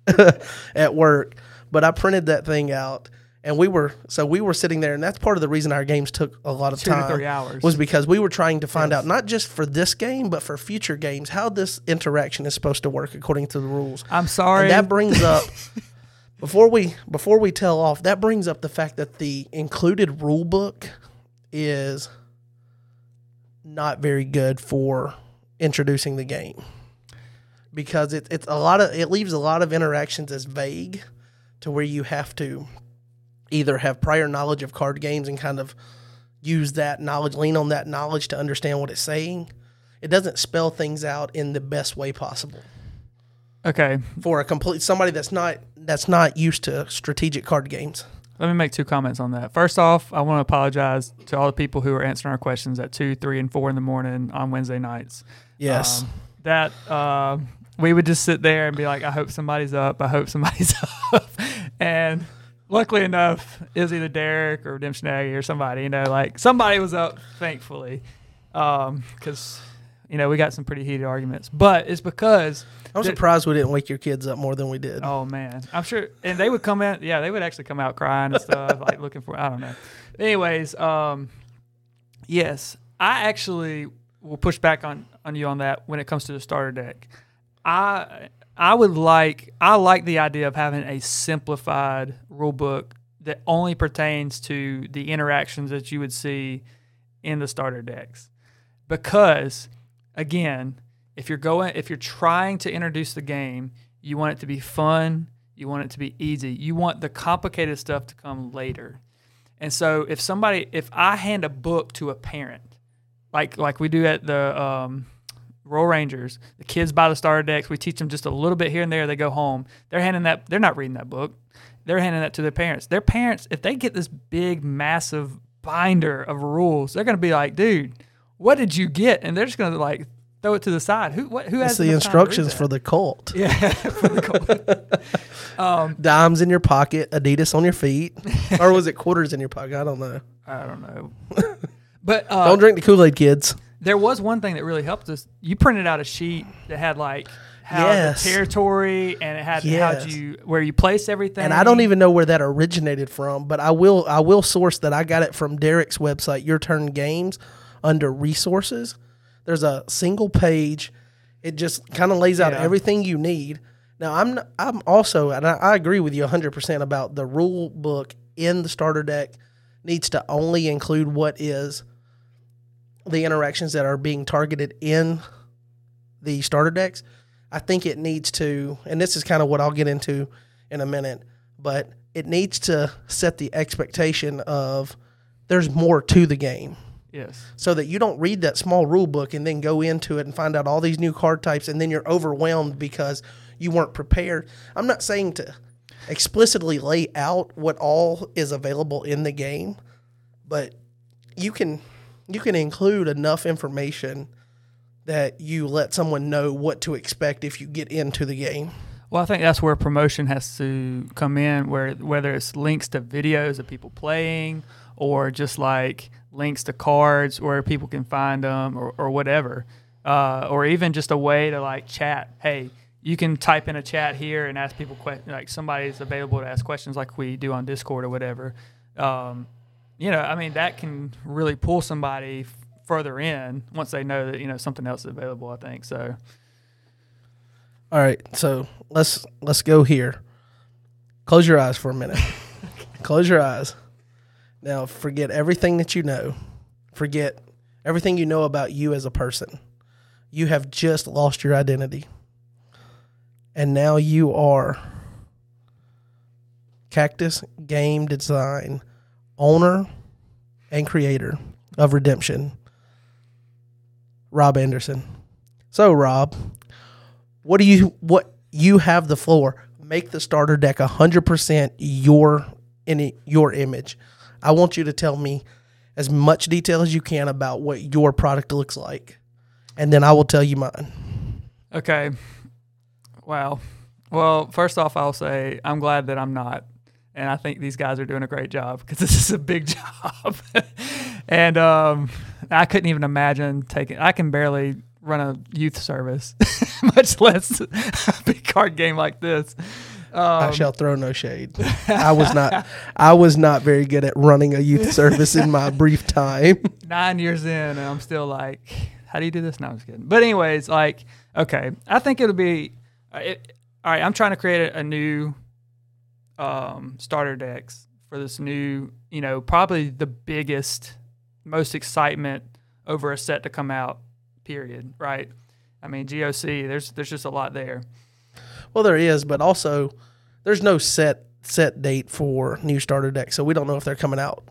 at work, but I printed that thing out and we were so we were sitting there and that's part of the reason our games took a lot of Two time three hours. was because we were trying to find out not just for this game but for future games how this interaction is supposed to work according to the rules. I'm sorry. And that brings up before we before we tell off, that brings up the fact that the included rule book is not very good for introducing the game. Because it, it's a lot of it leaves a lot of interactions as vague to where you have to either have prior knowledge of card games and kind of use that knowledge, lean on that knowledge to understand what it's saying. It doesn't spell things out in the best way possible okay, for a complete somebody that's not that's not used to strategic card games. let me make two comments on that. First off, I want to apologize to all the people who are answering our questions at two, three, and four in the morning on Wednesday nights. Yes. Um, that uh, we would just sit there and be like, I hope somebody's up. I hope somebody's up. and luckily enough, it was either Derek or Redemption Aggie or somebody, you know, like somebody was up, thankfully. Because, you know, we got some pretty heated arguments. But it's because, I'm that- surprised we didn't wake your kids up more than we did. oh man, I'm sure. And they would come in, yeah, they would actually come out crying and stuff, like looking for, I don't know. Anyways, um, yes, I actually will push back on, on you on that when it comes to the starter deck. I I would like I like the idea of having a simplified rule book that only pertains to the interactions that you would see in the starter decks. Because again, if you're going if you're trying to introduce the game, you want it to be fun, you want it to be easy. You want the complicated stuff to come later. And so if somebody if I hand a book to a parent, like like we do at the um, Royal Rangers, the kids buy the starter decks. We teach them just a little bit here and there. They go home. They're handing that. They're not reading that book. They're handing that to their parents. Their parents, if they get this big, massive binder of rules, they're gonna be like, "Dude, what did you get?" And they're just gonna like throw it to the side. Who what, who That's has the enough time to read instructions for the cult. yeah for the cult. um, Dimes in your pocket, Adidas on your feet, or was it quarters in your pocket? I don't know. I don't know. But uh, don't drink the Kool Aid, kids. There was one thing that really helped us. You printed out a sheet that had like how Yes. the territory and it had Yes. how you where you place everything. and I don't even know where that originated from, but I will I will source that I got it from Derek's website, Your Turn Games, under resources. There's a single page. It just kind of lays out Yeah. everything you need. Now I'm I'm also and I, I agree with you 100 percent about the rule book in the starter deck needs to only include what is the interactions that are being targeted in the starter decks. I think it needs to, and this is kind of what I'll get into in a minute, but it needs to set the expectation of there's more to the game Yes. so that you don't read that small rule book and then go into it and find out all these new card types and then you're overwhelmed because you weren't prepared. I'm not saying to explicitly lay out what all is available in the game, but you can you can include enough information that you let someone know what to expect if you get into the game. Well, I think that's where promotion has to come in, where whether it's links to videos of people playing or just like links to cards where people can find them or, or whatever, uh, or even just a way to like chat. Hey, you can type in a chat here and ask people questions. Like somebody's available to ask questions, like we do on Discord or whatever. Um, you know, I mean, that can really pull somebody f- further in once they know that you know something else is available. I think so. All right, so let's let's go here. Close your eyes for a minute. Close your eyes. Now forget everything that you know. Forget everything you know about you as a person. You have just lost your identity. And now you are Cactus Game Design owner and creator of Redemption, Rob Anderson. So, Rob, what do you what you have the floor? Make the starter deck hundred percent your in your image. I want you to tell me as much detail as you can about what your product looks like, and then I will tell you mine. Okay. Wow. Well, first off, I'll say I'm glad that I'm not. And I think these guys are doing a great job because this is a big job. and um, I couldn't even imagine taking, I can barely run a youth service, much less a big card game like this. I Um, shall throw no shade. I was not I was not very good at running a youth service in my brief time. nine years in, and I'm still like, how do you do this? No, I'm just kidding. But anyways, like, okay, I think it'll be, uh, it, all right. I'm trying to create a, a new um, starter decks for this new, you know, probably the biggest, most excitement over a set to come out. Period. Right. I mean, GOC. There's there's just a lot there. Well, there is, but also there's no set set date for new starter decks, so we don't know if they're coming out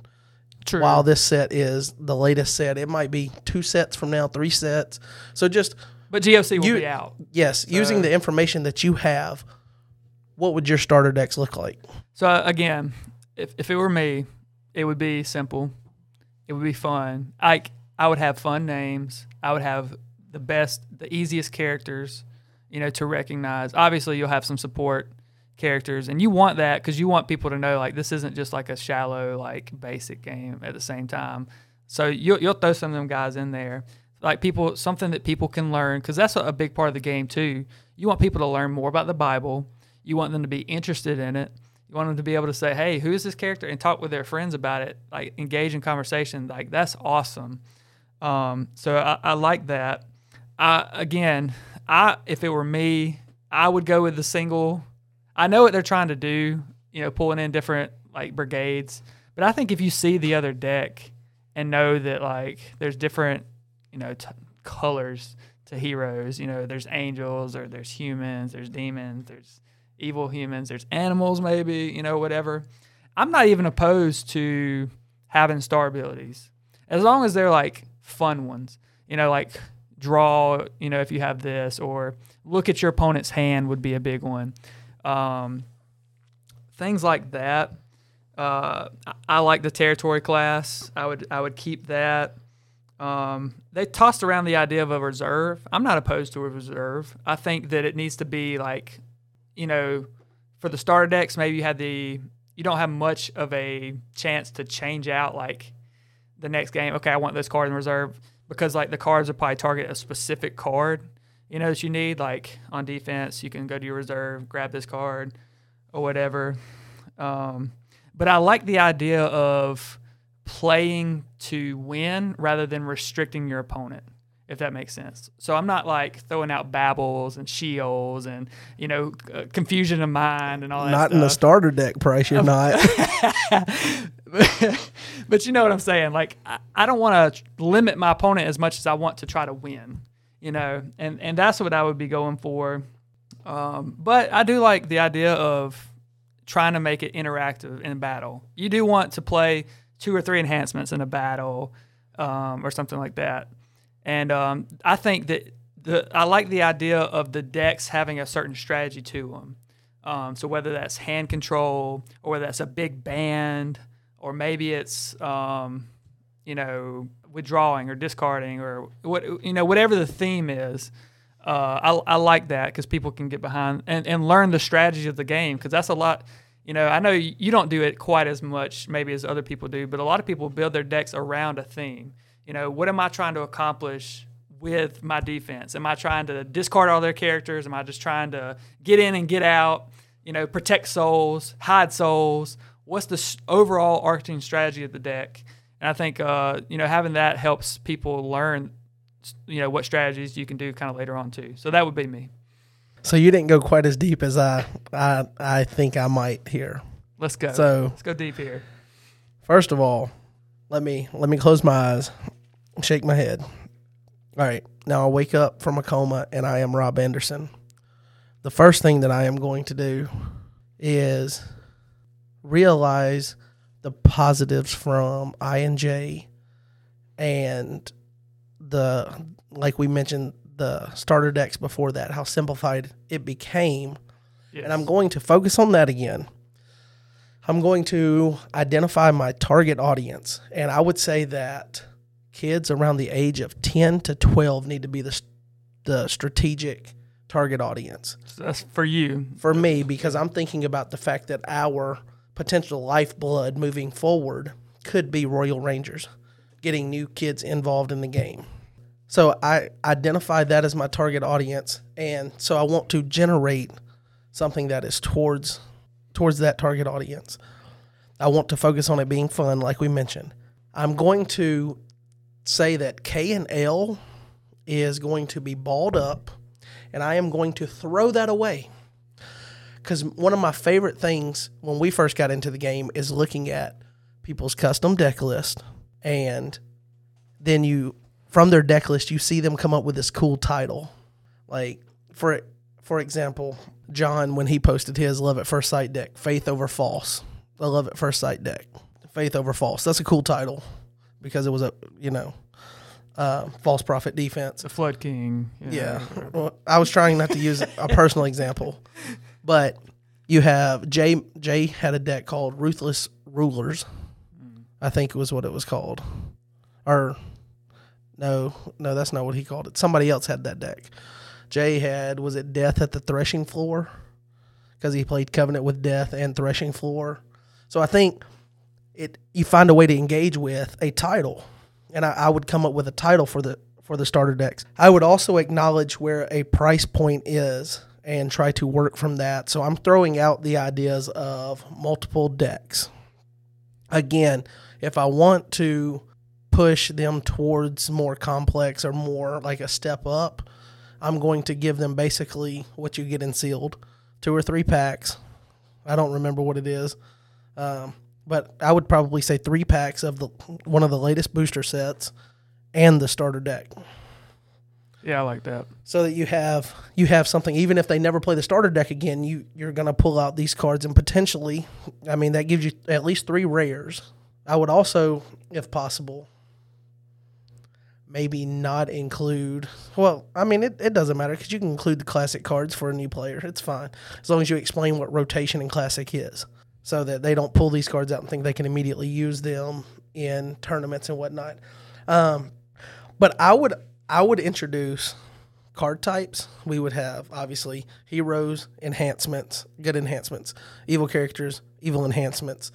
True. while this set is the latest set. It might be two sets from now, three sets. So just but GOC will you- be out. yes, using the information that you have, what would your starter decks look like? So uh, again, if, if it were me, it would be simple. It would be fun. Like I would have fun names. I would have the best, the easiest characters, you know, to recognize. Obviously, you'll have some support characters, and you want that because you want people to know like this isn't just like a shallow, like basic game at the same time. So you'll you'll throw some of them guys in there, like people something that people can learn because that's a, a big part of the game too. You want people to learn more about the Bible. You want them to be interested in it. You want them to be able to say, "Hey, who is this character?" and talk with their friends about it, like engage in conversation. Like that's awesome. Um, so I, I like that. I again, I if it were me, I would go with the single. I know what they're trying to do, you know, pulling in different like brigades. But I think if you see the other deck and know that like there's different, you know, t- colors to heroes, you know, there's angels or there's humans, there's demons, there's evil humans, there's animals maybe, you know, whatever. I'm not even opposed to having star abilities as long as they're like fun ones. You know, like draw, you know, if you have this, or look at your opponent's hand would be a big one. Um, things like that. Uh, I, I like the territory class. I would I would keep that. Um, they tossed around the idea of a reserve. I'm not opposed to a reserve. I think that it needs to be like, you know, for the starter decks, maybe you had the you don't have much of a chance to change out like the next game. Okay, I want this card in reserve because like the cards will probably target a specific card. you know, that you need. Like on defense, you can go to your reserve, grab this card, or whatever. Um, but I like the idea of playing to win rather than restricting your opponent if that makes sense. So I'm not like throwing out babbles and Sheols and you know uh, confusion of mind and all that. Not in the starter deck price, you're not. but you know what I'm saying. Like I, I don't want to limit my opponent as much as I want to try to win. You know, and and that's what I would be going for. Um, but I do like the idea of trying to make it interactive in battle. You do want to play two or three enhancements in a battle um, or something like that. And um, I think that the I like the idea of the decks having a certain strategy to them. Um, so whether that's hand control or whether that's a big band or maybe it's um, you know withdrawing or discarding or what you know whatever the theme is. Uh, I, I like that because people can get behind and, and learn the strategy of the game because that's a lot you know, I know you don't do it quite as much maybe as other people do, but a lot of people build their decks around a theme. You know, what am I trying to accomplish with my defense? Am I trying to discard all their characters? Am I just trying to get in and get out? You know, protect souls, hide souls. What's the overall arcing strategy of the deck? And I think uh, you know having that helps people learn, you know, what strategies you can do kind of later on too. So that would be me. So you didn't go quite as deep as I I I think I might here. Let's go. So let's go deep here. First of all, let me let me close my eyes, shake my head. All right, now I wake up from a coma and I am Rob Anderson. The first thing that I am going to do is realize the positives from I and J and the like we mentioned the starter decks before that, how simplified it became. Yes. And I'm going to focus on that again. I'm going to identify my target audience. And I would say that kids around the age of 10 to 12 need to be the, the strategic target audience. So that's for you. For me, because I'm thinking about the fact that our potential lifeblood moving forward could be Royal Rangers, getting new kids involved in the game. So I identify that as my target audience, and so I want to generate something that is towards towards that target audience. I want to focus on it being fun, like we mentioned. I'm going to say that K and L is going to be balled up, and I am going to throw that away. Because one of my favorite things when we first got into the game is looking at people's custom deck list, and then you from their deck list, you see them come up with this cool title. Like for for example, John when he posted his Love at First Sight deck, Faith over False, the Love at First Sight deck, Faith over False. That's a cool title because it was a you know uh, false prophet defense. The Flood King. Yeah. Well, I was trying not to use a personal example, but you have Jay. Jay had a deck called Ruthless Rulers. I think was what it was called, or no, no, that's not what he called it. Somebody else had that deck. Jay had was it Death at the Threshing Floor because he played Covenant with Death and Threshing Floor. So I think it you find a way to engage with a title, and I, I would come up with a title for the for the starter decks. I would also acknowledge where a price point is and try to work from that. So I'm throwing out the ideas of multiple decks. Again, if I want to push them towards more complex or more like a step up, I'm going to give them basically what you get in sealed two or three packs. I don't remember what it is. Um, but I would probably say three packs of the one of the latest booster sets and the starter deck. Yeah, I like that. So that you have you have something even if they never play the starter deck again, you you're going to pull out these cards and potentially I mean that gives you at least 3 rares. I would also if possible maybe not include. Well, I mean, it, it doesn't matter because you can include the classic cards for a new player. It's fine as long as you explain what rotation and classic is, so that they don't pull these cards out and think they can immediately use them in tournaments and whatnot. Um, but I would I would introduce card types. We would have obviously heroes, enhancements, good enhancements, evil characters, evil enhancements.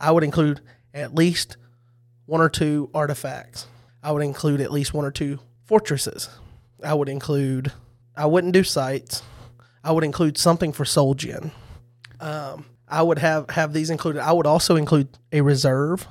I would include at least one or two artifacts I would include at least one or two fortresses. I would include I wouldn't do sites. I would include something for Soul Gen. Um, I would have have these included. I would also include a reserve.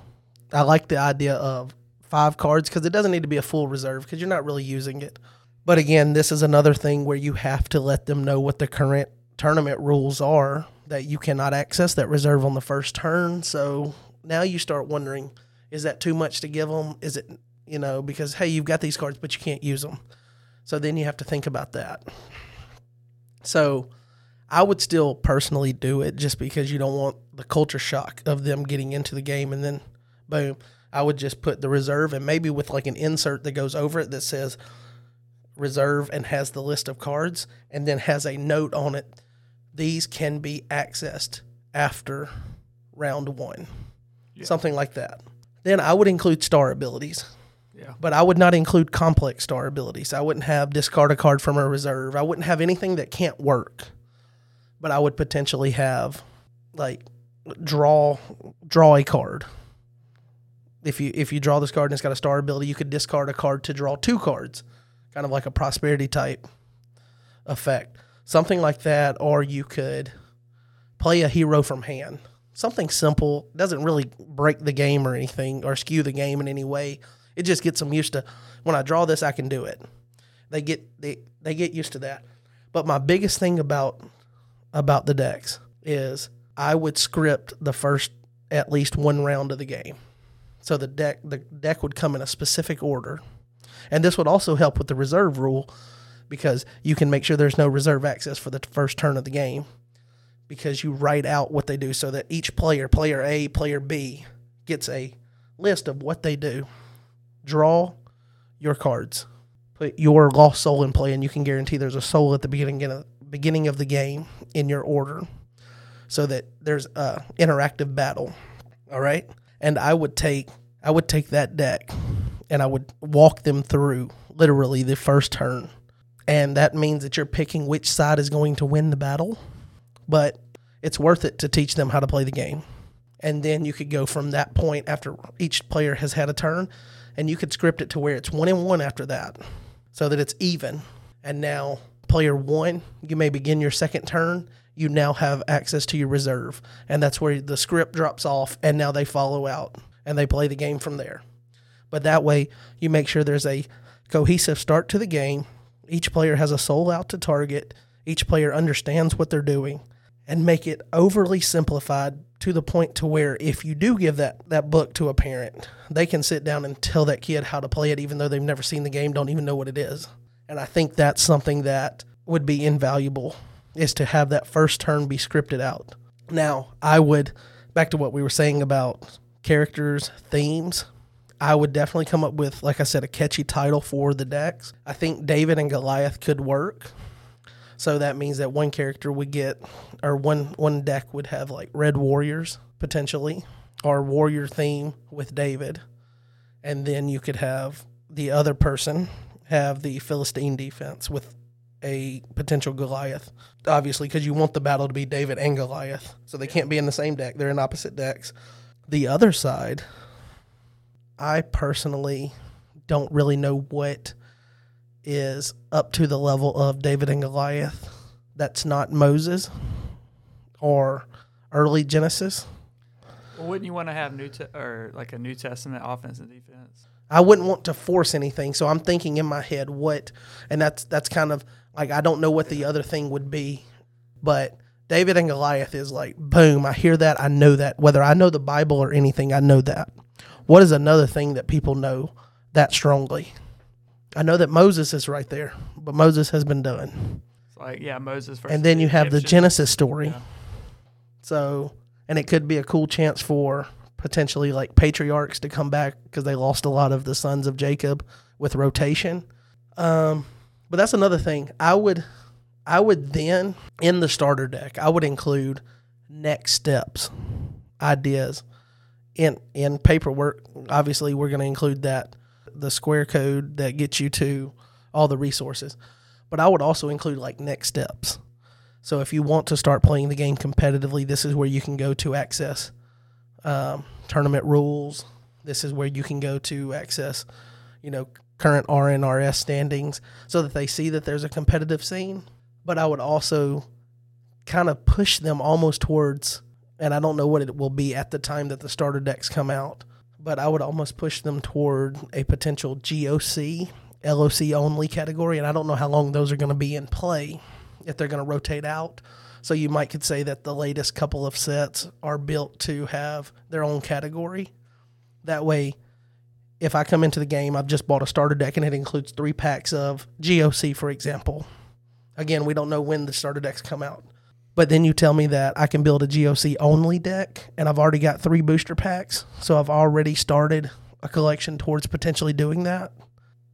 I like the idea of five cards because it doesn't need to be a full reserve because you're not really using it. But again, this is another thing where you have to let them know what the current tournament rules are that you cannot access that reserve on the first turn. So now you start wondering, is that too much to give them? Is it, you know, because hey, you've got these cards, but you can't use them. So then you have to think about that. So I would still personally do it just because you don't want the culture shock of them getting into the game and then boom. I would just put the reserve and maybe with like an insert that goes over it that says reserve and has the list of cards and then has a note on it. These can be accessed after round one, something like that. Then I would include star abilities. Yeah. But I would not include complex star abilities. I wouldn't have discard a card from a reserve. I wouldn't have anything that can't work. But I would potentially have like draw draw a card. If you if you draw this card and it's got a star ability, you could discard a card to draw two cards. Kind of like a prosperity type effect. Something like that, or you could play a hero from hand. Something simple, doesn't really break the game or anything or skew the game in any way. It just gets them used to when I draw this, I can do it. They get they they get used to that. But my biggest thing about about the decks is I would script the first at least one round of the game. So the deck the deck would come in a specific order. And this would also help with the reserve rule because you can make sure there's no reserve access for the first turn of the game because you write out what they do so that each player, player A, player B, gets a list of what they do. Draw your cards. Put your lost soul in play, and you can guarantee there's a soul at the beginning beginning of the game in your order so that there's a interactive battle. All right? And I would take I would take that deck and I would walk them through literally the first turn. And that means that you're picking which side is going to win the battle, but it's worth it to teach them how to play the game. And then you could go from that point after each player has had a turn, and you could script it to where it's one and one after that so that it's even. And now, player one, you may begin your second turn. You now have access to your reserve, and that's where the script drops off, and now they follow out and they play the game from there. But that way, you make sure there's a cohesive start to the game. Each player has a soul out to target. Each player understands what they're doing, and make it overly simplified to the point to where if you do give that that book to a parent, they can sit down and tell that kid how to play it, even though they've never seen the game, don't even know what it is. And I think that's something that would be invaluable is to have that first turn be scripted out. Now, I would back to what we were saying about characters, themes. I would definitely come up with, like I said, a catchy title for the decks. I think David and Goliath could work. So that means that one character would get, or one one deck would have like Red Warriors potentially, or Warrior theme with David, and then you could have the other person have the Philistine defense with a potential Goliath. Obviously, because you want the battle to be David and Goliath, so they can't be in the same deck; they're in opposite decks. The other side, I personally don't really know what is up to the level of David and Goliath. That's not Moses or early Genesis. Well, wouldn't you want to have new te- or like a New Testament offense and defense? I wouldn't want to force anything, so I'm thinking in my head what, and that's that's kind of like I don't know what the other thing would be, but David and Goliath is like boom. I hear that, I know that. Whether I know the Bible or anything, I know that. What is another thing that people know that strongly? I know that Moses is right there, but Moses has been done. It's like yeah, Moses. Versus And then you have the Genesis story. Yeah. So, and it could be a cool chance for potentially like patriarchs to come back because they lost a lot of the sons of Jacob with rotation. Um, but that's another thing. I would, I would then in the starter deck, I would include next steps, ideas in in paperwork. Obviously, we're going to include that the square code that gets you to all the resources. But I would also include like next steps. So if you want to start playing the game competitively, this is where you can go to access um, tournament rules. This is where you can go to access, you know, current RNRS standings so that they see that there's a competitive scene. But I would also kind of push them almost towards, and I don't know what it will be at the time that the starter decks come out, but I would almost push them toward a potential GOC, LOC only category. And I don't know how long those are going to be in play, if they're going to rotate out. So you might could say that the latest couple of sets are built to have their own category. That way, if I come into the game, I've just bought a starter deck and it includes three packs of GOC, for example. Again, we don't know when the starter decks come out. But then you tell me that I can build a GOC only deck and I've already got three booster packs. So I've already started a collection towards potentially doing that.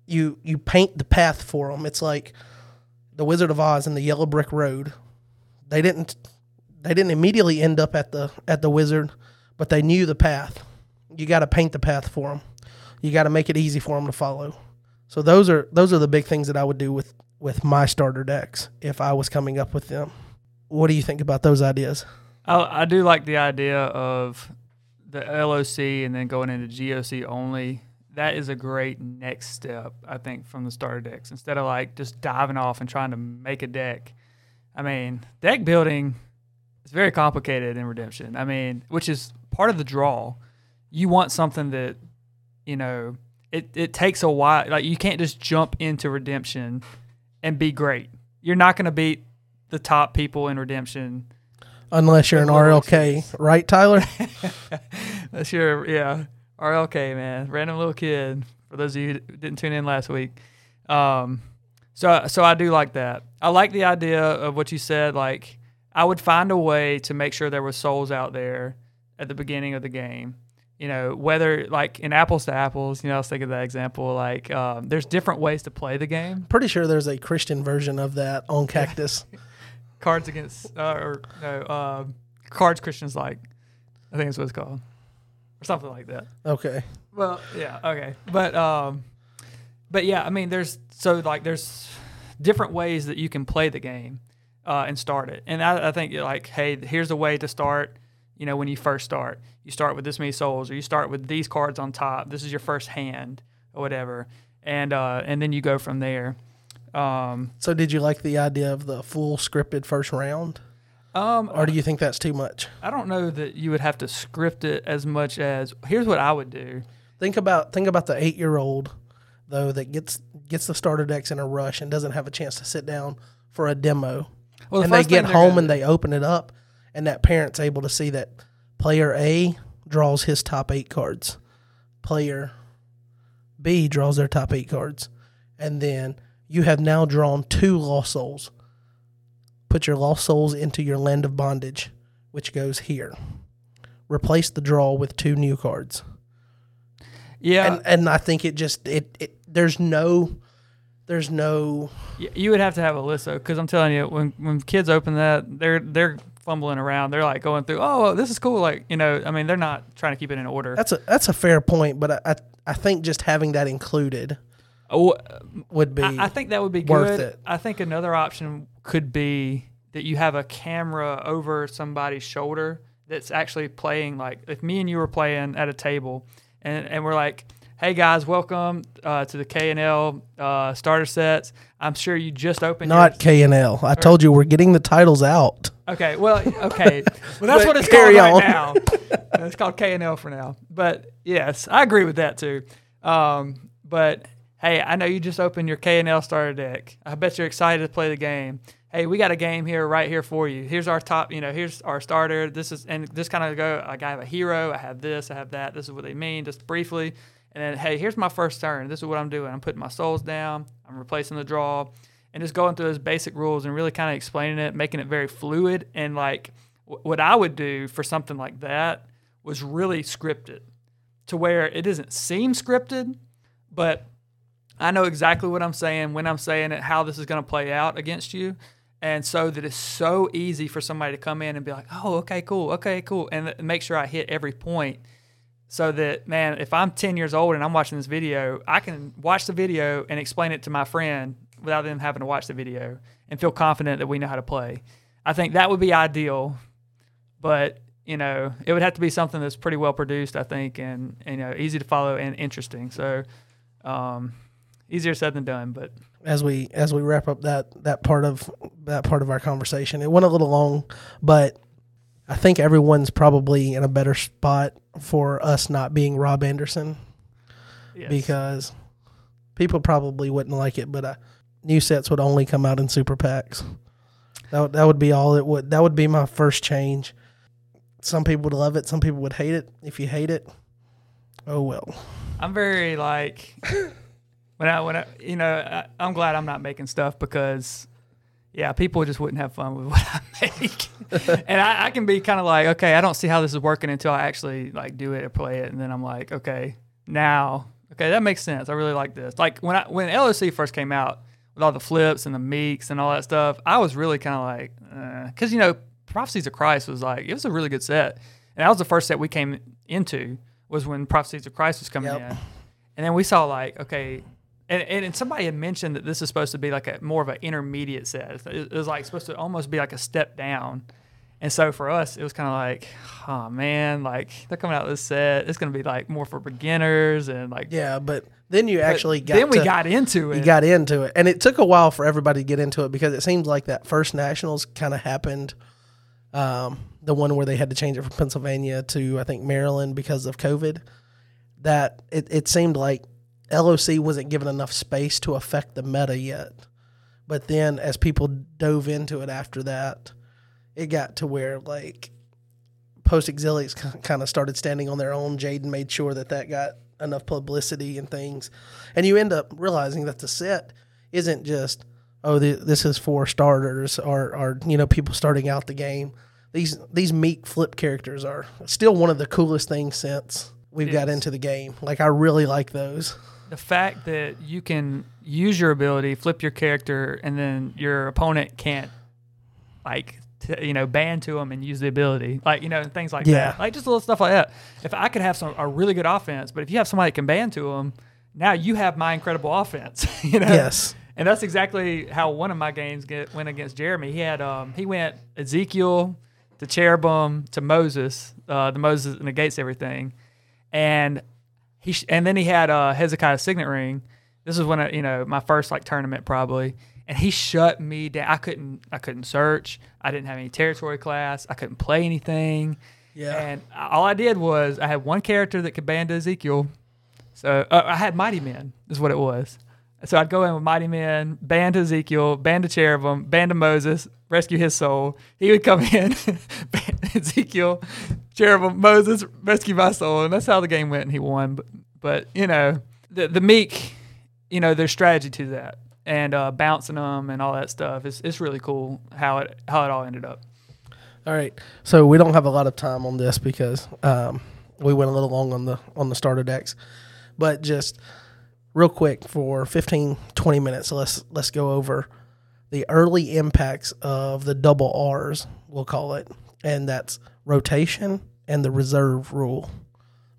You you paint the path for them. It's like the Wizard of Oz and the Yellow Brick Road. They didn't they didn't immediately end up at the at the wizard, but they knew the path. You got to paint the path for them. You got to make it easy for them to follow. So those are those are the big things that I would do with with my starter decks if I was coming up with them. What do you think about those ideas? I, I do like the idea of the LOC and then going into GOC only. That is a great next step, I think, from the starter decks. Instead of like just diving off and trying to make a deck. I mean, deck building is very complicated in Redemption. I mean, which is part of the draw. You want something that, you know, it, it takes a while. Like, you can't just jump into Redemption and be great. You're not going to beat the top people in Redemption Unless you're an RLK, right, Tyler? That's your yeah. RLK man, random little kid. For those of you who didn't tune in last week, um, so so I do like that. I like the idea of what you said. Like I would find a way to make sure there was souls out there at the beginning of the game. You know, whether like in apples to apples. You know, I was thinking of that example. Like um, there's different ways to play the game. Pretty sure there's a Christian version of that on Cactus. Cards against uh, or no uh, cards Christians like. I think that's what it's called, or something like that. Okay. Well, yeah, okay, but um, but yeah, I mean, there's so like there's different ways that you can play the game uh, and start it, and I, I think like, hey, here's a way to start. You know, when you first start, you start with this many souls, or you start with these cards on top. This is your first hand, or whatever, and uh, and then you go from there. Um, So did you like the idea of the full scripted first round? um, Or do you think that's too much? I don't know that you would have to script it as much as here's what I would do. Think about think about the eight year old though that gets gets the starter decks in a rush and doesn't have a chance to sit down for a demo. Well, the and they get home gonna and they open it up and that parent's able to see that player A draws his top eight cards. Player B draws their top eight cards. And then you have now drawn two lost souls. Put your lost souls into your land of bondage, which goes here. Replace the draw with two new cards. Yeah, And and I think it just it, it there's no there's no You would have to have a though, because I'm telling you, when when kids open that, they're they're fumbling around. They're like going through, oh, this is cool. Like you know, I mean, they're not trying to keep it in order. that's a that's a fair point, but I I, I think just having that included Oh, would be I, I think that would be worth good. it. I think another option could be that you have a camera over somebody's shoulder that's actually playing. Like if me and you were playing at a table, and and we're like. Hey guys, welcome uh, to the K and L uh, starter sets. I'm sure you just opened. not K and L. I told you we're getting the titles out. Okay, well, okay, well that's what it's called on. right now. it's called K and L for now. But yes, I agree with that too. Um, but hey, I know you just opened your K and L starter deck. I bet you're excited to play the game. Hey, we got a game here right here for you. Here's our top, you know, here's our starter. This is and this kind of go. Like I have a hero. I have this. I have that. This is what they mean, just briefly. And then hey, here's my first turn. This is what I'm doing. I'm putting my souls down. I'm replacing the draw and just going through those basic rules and really kind of explaining it, making it very fluid. And like w- what I would do for something like that was really scripted to where it doesn't seem scripted, but I know exactly what I'm saying when I'm saying it, how this is going to play out against you. And so that it's so easy for somebody to come in and be like, oh, okay, cool, okay, cool. And make sure I hit every point so that man if i'm 10 years old and i'm watching this video i can watch the video and explain it to my friend without them having to watch the video and feel confident that we know how to play i think that would be ideal but you know it would have to be something that's pretty well produced i think and, you know easy to follow and interesting so Um, easier said than done, but as we as we wrap up that that part of that part of our conversation. It went a little long, but I think everyone's probably in a better spot for us not being Rob Anderson yes. because people probably wouldn't like it, but uh, new sets would only come out in super packs. That would, that would be all it would. That would be my first change. Some people would love it. Some people would hate it. If you hate it, oh well. I'm very like when I when I you know I, I'm glad I'm not making stuff because yeah people just wouldn't have fun with what I make. And I, I can be kind of like okay I don't see how this is working until I actually like do it or play it. And then I'm like okay now okay that makes sense. I really like this. Like when I when LOC first came out with all the flips and the meeks and all that stuff I was really kind of like uh, because you know Prophecies of Christ was like it was a really good set. And that was the first set we came into was when Prophecies of Christ was coming Yep. in. And then we saw like okay and, and, and somebody had mentioned that this is supposed to be like a more of an intermediate set. It was like supposed to almost be like a step down. And so for us, it was kind of like, oh man, like they're coming out with this set. It's going to be like more for beginners and like. Yeah, but then you actually got then we to- got into it. you got into it, and it took a while for everybody to get into it because it seems like that first nationals kind of happened. Um, the one where they had to change it from Pennsylvania to I think Maryland because of COVID. That it, it seemed like LOC wasn't given enough space to affect the meta yet. But then as people dove into it after that, it got to where like post exilics kind of started standing on their own. Jaden made sure that that got enough publicity and things, and you end up realizing that the set isn't just oh th- this is for starters or or you know people starting out the game. These these meek flip characters are still one of the coolest things since we've got into the game. Like I really like those. The fact that you can use your ability, flip your character, and then your opponent can't, like, t- you know, ban to them and use the ability, like, you know, things like Yeah. that. Like, just a little stuff like that. If I could have some a really good offense, but if you have somebody that can ban to them, now you have my incredible offense, you know? Yes. And that's exactly how one of my games get, went against Jeremy. He had um, he went Ezekiel to Cherubim to Moses. Uh, the Moses negates everything, and he sh- and then he had uh, Hezekiah's signet ring. This is when I, you know my first like tournament probably, and he shut me down. I couldn't I couldn't search. I didn't have any territory class. I couldn't play anything. Yeah. And all I did was I had one character that could ban to Ezekiel. So uh, I had Mighty Men, is what it was. So I'd go in with Mighty Men, ban to Ezekiel, ban to Cherubim, ban to Moses, rescue his soul. He would come in, ban Ezekiel, Cherubim, Moses, rescue my soul. And that's how the game went, and he won. But, but you know, the, the meek, you know, there's strategy to that. And uh, bouncing them and all that stuff. It's, it's really cool how it how it all ended up. All right. So we don't have a lot of time on this because um, we went a little long on the on the starter decks. But just real quick for 15 20 minutes let's let's go over the early impacts of the double R's, we'll call it. And that's rotation and the reserve rule,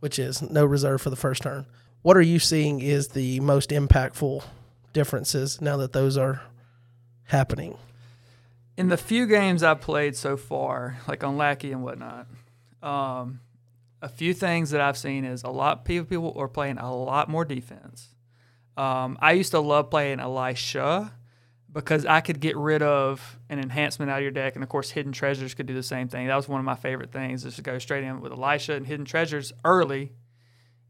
which is no reserve for the first turn. What are you seeing is the most impactful differences now that those are happening? in the few games I've played so far, like on Lackey and whatnot, um, a few things that I've seen is a lot people people are playing a lot more defense. Um, I used to love playing Elisha because I could get rid of an enhancement out of your deck, and of course, hidden treasures could do the same thing. That was one of my favorite things is to go straight in with Elisha and hidden treasures early,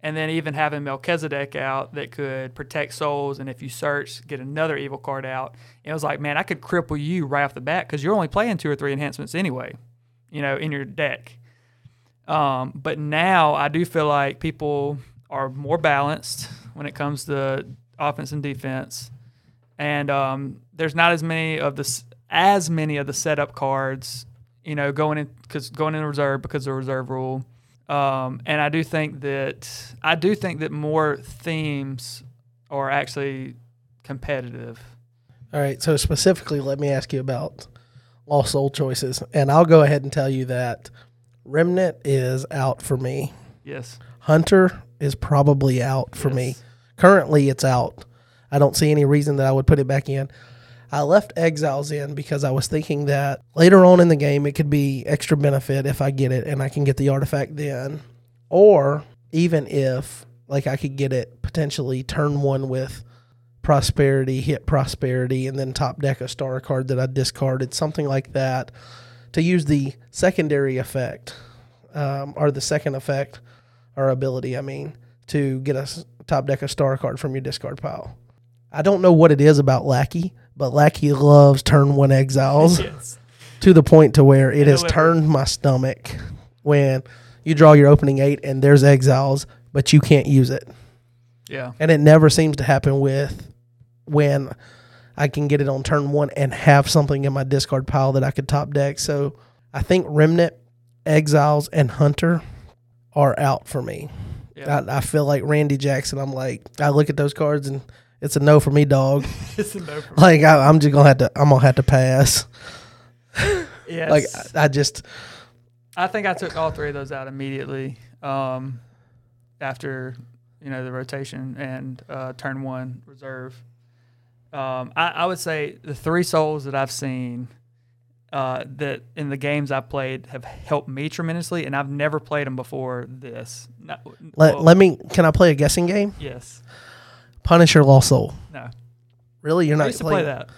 and then even having Melchizedek out that could protect souls, and if you search, get another evil card out. And it was like, man, I could cripple you right off the bat because you're only playing two or three enhancements anyway, you know, in your deck. Um, but now I do feel like people are more balanced when it comes to offense and defense, and um, there's not as many of the as many of the setup cards, you know, going in because going in reserve because of the reserve rule. Um, and I do think that I do think that more themes are actually competitive. All right. So specifically, let me ask you about lost soul choices, and I'll go ahead and tell you that Remnant is out for me. Yes. Hunter is probably out for me. Currently, it's out. I don't see any reason that I would put it back in. I left Exiles in because I was thinking that later on in the game it could be extra benefit if I get it and I can get the artifact then. Or even if like I could get it potentially turn one with prosperity, hit prosperity, and then top deck a star card that I discarded, something like that, to use the secondary effect um, or the second effect or ability. I mean, to get a top deck a star card from your discard pile. I don't know what it is about Lackey, but Lackey loves turn one exiles Yes. to the point to where it has turned my stomach when you draw your opening eight and there's exiles, but you can't use it. Yeah. And it never seems to happen with when I can get it on turn one and have something in my discard pile that I could top deck. So I think Remnant, Exiles, and Hunter are out for me. Yeah. I, I feel like Randy Jackson. I'm like, I look at those cards and it's a no for me, dog. It's a no for me. like I, I'm just gonna have to. I'm gonna have to pass. Yes. Like I, I just I think I took all three of those out immediately um, after you know the rotation and uh, turn one reserve. Um, I, I would say the three souls that I've seen uh, that in the games I've played have helped me tremendously, and I've never played them before this. Not, let, well, let me. Can I play a guessing game? yes, Punisher Lost Soul. no. Really, you're I not used to play playing that.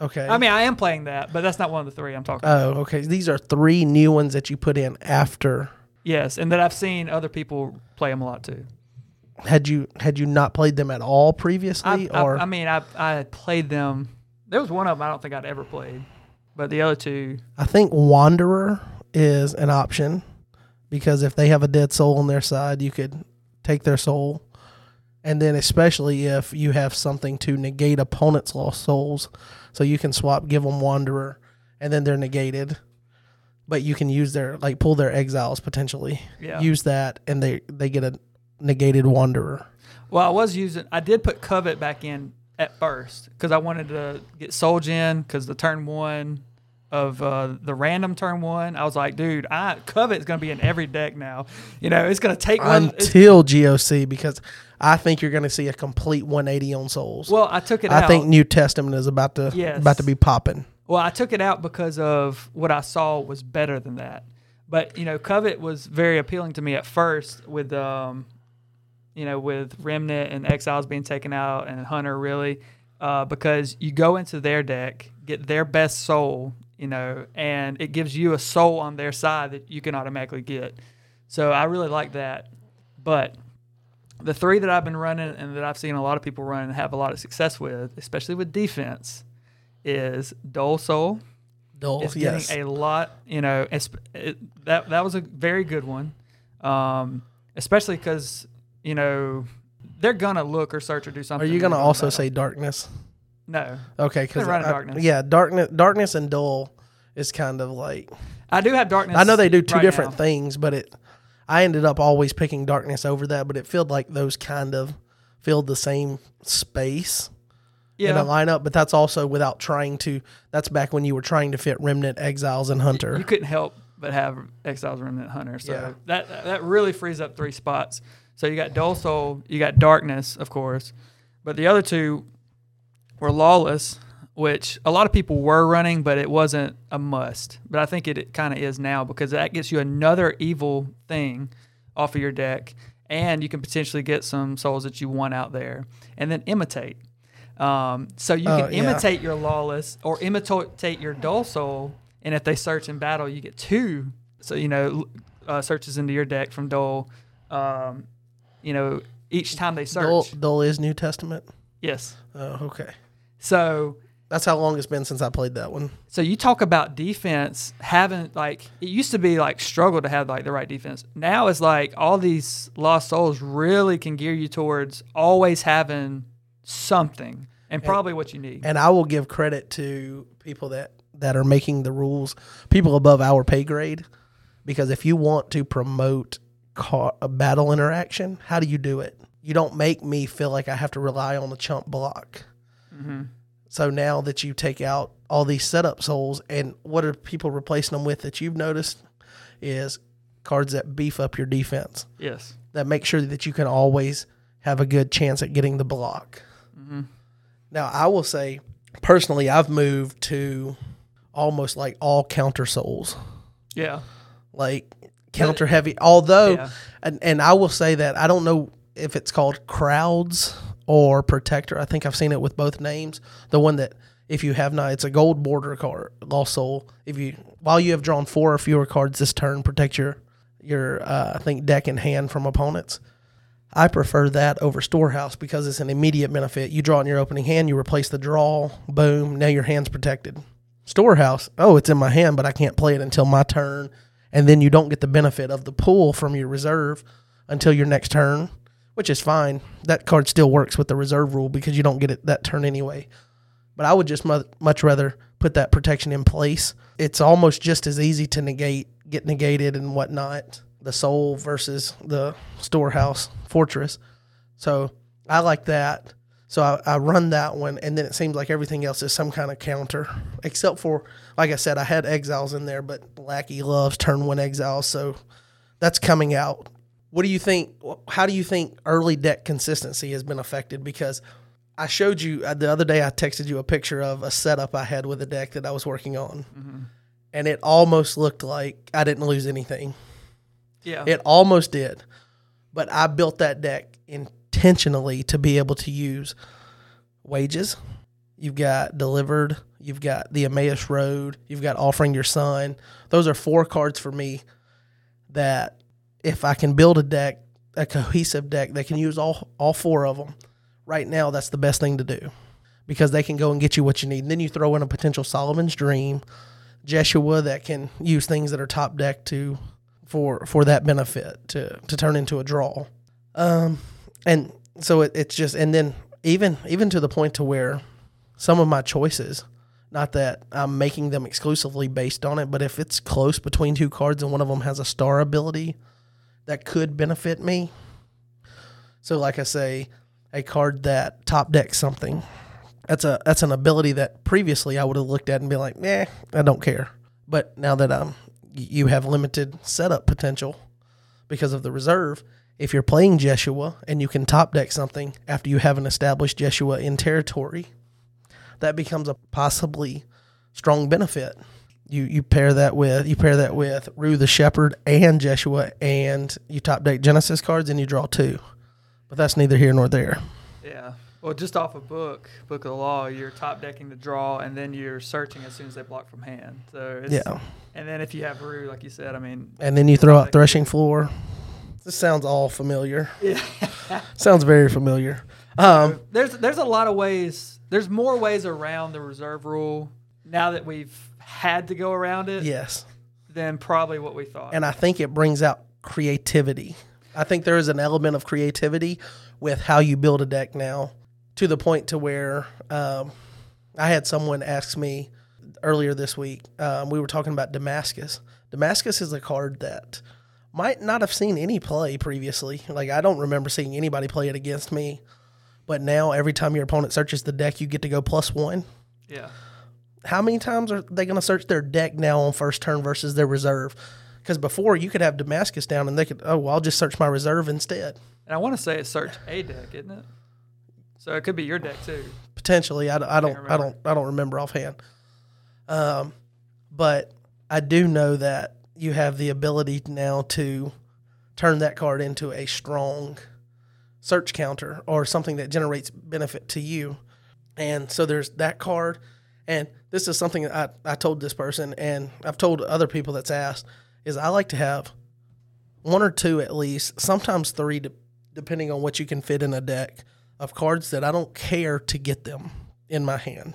Okay. I mean, I am playing that, but that's not one of the three I'm talking. Oh, okay. These are three new ones that you put in after. Yes, and that I've seen other people play them a lot too. Had you had you not played them at all previously, I, or I, I mean, I I had played them. There was one of them I don't think I'd ever played, but the other two, I think Wanderer is an option because if they have a dead soul on their side, you could take their soul. And then especially if you have something to negate opponent's lost souls, so you can swap, give them Wanderer, and then they're negated. But you can use their like pull their exiles potentially. Yeah. Use that, and they they get a negated Wanderer. well, I was using. I did put Covet back in at first because I wanted to get Soul Gen because the turn one of uh, the random turn one, I was like, dude, I Covet is going to be in every deck now. You know, it's going to take one. until GOC because I think you're going to see a complete 180 on souls. well, I took it out. I out. think New Testament is about to Yes. about to be popping. Well, I took it out because of what I saw was better than that. But you know, Covet was very appealing to me at first with um, you know, with Remnant and Exiles being taken out and Hunter really, uh, because you go into their deck, get their best soul, you know, and it gives you a soul on their side that you can automatically get. So I really like that. But the three that I've been running and that I've seen a lot of people run and have a lot of success with, especially with defense, is Dull Soul. Dull, It's yes. getting a lot, you know. It, that that was a very good one, um, especially because you know they're gonna look or search or do something. Are you going to also battle. say darkness? no? Okay, because darkness. yeah, darkness, darkness and dull is kind of like I do have darkness. I know they do two right different now. things, but it I ended up always picking darkness over that, but it felt like those kind of filled the same space in a lineup. But that's also without trying to. That's back when you were trying to fit remnant, exiles, and hunter. you couldn't help but have Exiles Remnant Hunter. So Yeah. that that really frees up three spots. So you got Dull Soul, you got Darkness, of course, but the other two were Lawless, which a lot of people were running, but it wasn't a must. But I think it, it kind of is now because that gets you another evil thing off of your deck, and you can potentially get some souls that you want out there, and then imitate. Um, so you Oh, can yeah. imitate your lawless or imitate your dull soul, and if they search in battle, you get two. So you know, uh, searches into your deck from dull. Um, you know, each time they search. Dull, dull is New Testament. Yes. Oh, okay. So That's how long it's been since I played that one. so you talk about defense having like it used to be like struggle to have like the right defense. Now it's like all these lost souls really can gear you towards always having something and probably what you need. And I will give credit to people that that are making the rules, people above our pay grade, because if you want to promote car, a battle interaction, how do you do it? You don't make me feel like I have to rely on the chump block. Mm-hmm. So now that you take out all these setup souls, and what are people replacing them with that you've noticed is cards that beef up your defense, yes. that make sure that you can always have a good chance at getting the block. Mm-hmm. Now, I will say, personally, I've moved to almost like all counter souls, Yeah. like counter heavy. Although, Yeah. and, and I will say that I don't know if it's called crowds or protector. I think I've seen it with both names. The one that if you have not, it's a gold border card, lost soul. If you while you have drawn four or fewer cards this turn, protect your your uh, I think deck in hand from opponents. I prefer that over storehouse because it's an immediate benefit. You draw in your opening hand, you replace the draw, boom, now your hand's protected. Storehouse, oh, it's in my hand, but I can't play it until my turn, and then you don't get the benefit of the pull from your reserve until your next turn, which is fine. That card still works with the reserve rule because you don't get it that turn anyway. But I would just much rather put that protection in place. It's almost just as easy to negate, get negated, and whatnot. The soul versus the storehouse fortress. So I like that. So I, I run that one, and then it seems like everything else is some kind of counter, except for, like I said, I had exiles in there, but Lackey loves turn one exiles, so that's coming out. What do you think? How do you think early deck consistency has been affected? Because I showed you uh, the other day, I texted you a picture of a setup I had with a deck that I was working on, and it almost looked like I didn't lose anything. Yeah. It almost did. But I built that deck intentionally to be able to use wages. You've got delivered. You've got the Emmaus Road. You've got offering your son. Those are four cards for me that if I can build a deck, a cohesive deck that can use all all four of them, right now that's the best thing to do because they can go and get you what you need. And then you throw in a potential Solomon's Dream, Jeshua that can use things that are top deck to for for that benefit to to turn into a draw. Um, and so it, it's just and then even even to the point to where some of my choices, not that I'm making them exclusively based on it, but if it's close between two cards and one of them has a star ability that could benefit me. So like I say, a card that top decks something. That's a that's an ability that previously I would have looked at and be like, "Nah, I don't care." But now that um you have limited setup potential because of the reserve, if you're playing Jeshua and you can top deck something after you have an established Jeshua in territory, that becomes a possibly strong benefit. You you pair that with you pair that with Rue the Shepherd and Jeshua, and you top deck Genesis cards and you draw two. But that's neither here nor there. Yeah. Well, just off a book, Book of the Law, you're top decking the draw, and then you're searching as soon as they block from hand. So it's, Yeah. And then if you have Rue, like you said, I mean, And then you throw out Threshing Floor. This sounds all familiar. yeah. Sounds very familiar. Um, there's there's a lot of ways. There's more ways around the reserve rule now that we've had to go around it yes. than probably what we thought. and I think it brings out creativity. I think there is an element of creativity with how you build a deck now, to the point to where um, I had someone ask me earlier this week. Um, we were talking about Damascus. Damascus is a card that might not have seen any play previously. Like I don't remember seeing anybody play it against me, but now every time your opponent searches the deck, you get to go plus one yeah. How many times are they going to search their deck now on first turn versus their reserve? Because before you could have Damascus down and they could, oh, well, I'll just search my reserve instead. And I want to say it's search a deck, isn't it? So it could be your deck too. Potentially, I, don't- I don't, I don't, I don't remember offhand. Um, but I do know that you have the ability now to turn that card into a strong search counter or something that generates benefit to you. And so there's that card. And this is something I, I told this person, and I've told other people that's asked, is I like to have one or two at least, sometimes three, de- depending on what you can fit in a deck of cards that I don't care to get them in my hand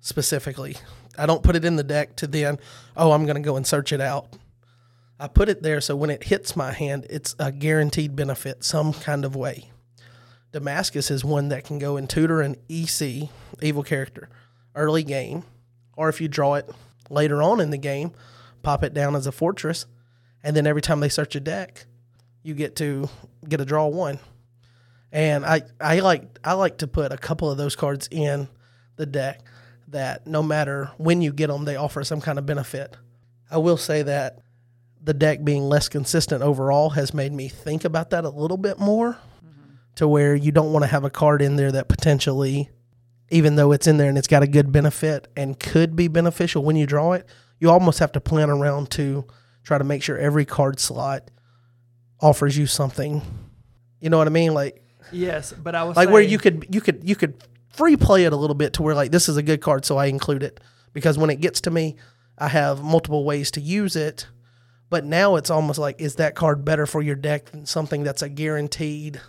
specifically. I don't put it in the deck to then, oh, I'm going to go and search it out. I put it there so when it hits my hand, it's a guaranteed benefit some kind of way. Damascus is one that can go and tutor an EC, evil character, early game, or if you draw it later on in the game, pop it down as a fortress, and then every time they search a deck, you get to get a draw one. And I, I like I like to put a couple of those cards in the deck that no matter when you get them, they offer some kind of benefit. I will say that the deck being less consistent overall has made me think about that a little bit more mm-hmm. to where you don't want to have a card in there that potentially, even though it's in there and it's got a good benefit and could be beneficial when you draw it, you almost have to plan around to try to make sure every card slot offers you something You know what I mean? Like Yes, but I was like where you could you could you could free play it a little bit to where like this is a good card, so I include it because when it gets to me, I have multiple ways to use it. But now it's almost like is that card better for your deck than something that's a guaranteed?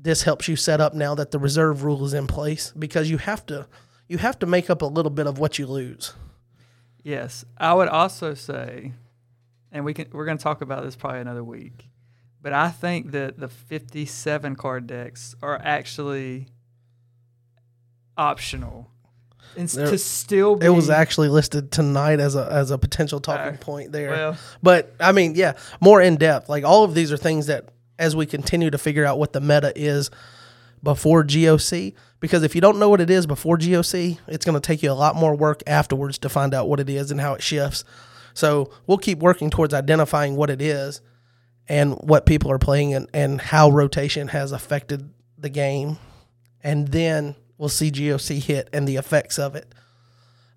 This helps you set up now that the reserve rule is in place because you have to you have to make up a little bit of what you lose. Yes, I would also say, and we can we're going to talk about this probably another week, but I think that the 57 card decks are actually optional. And There- to still be It was actually listed tonight as a as a potential talking Uh, point there. well, But I mean, yeah, more in depth. Like all of these are things that as we continue to figure out what the meta is before GOC, because if you don't know what it is before GOC, it's going to take you a lot more work afterwards to find out what it is and how it shifts. So we'll keep working towards identifying what it is and what people are playing and, and how rotation has affected the game. And then we'll see GOC hit and the effects of it.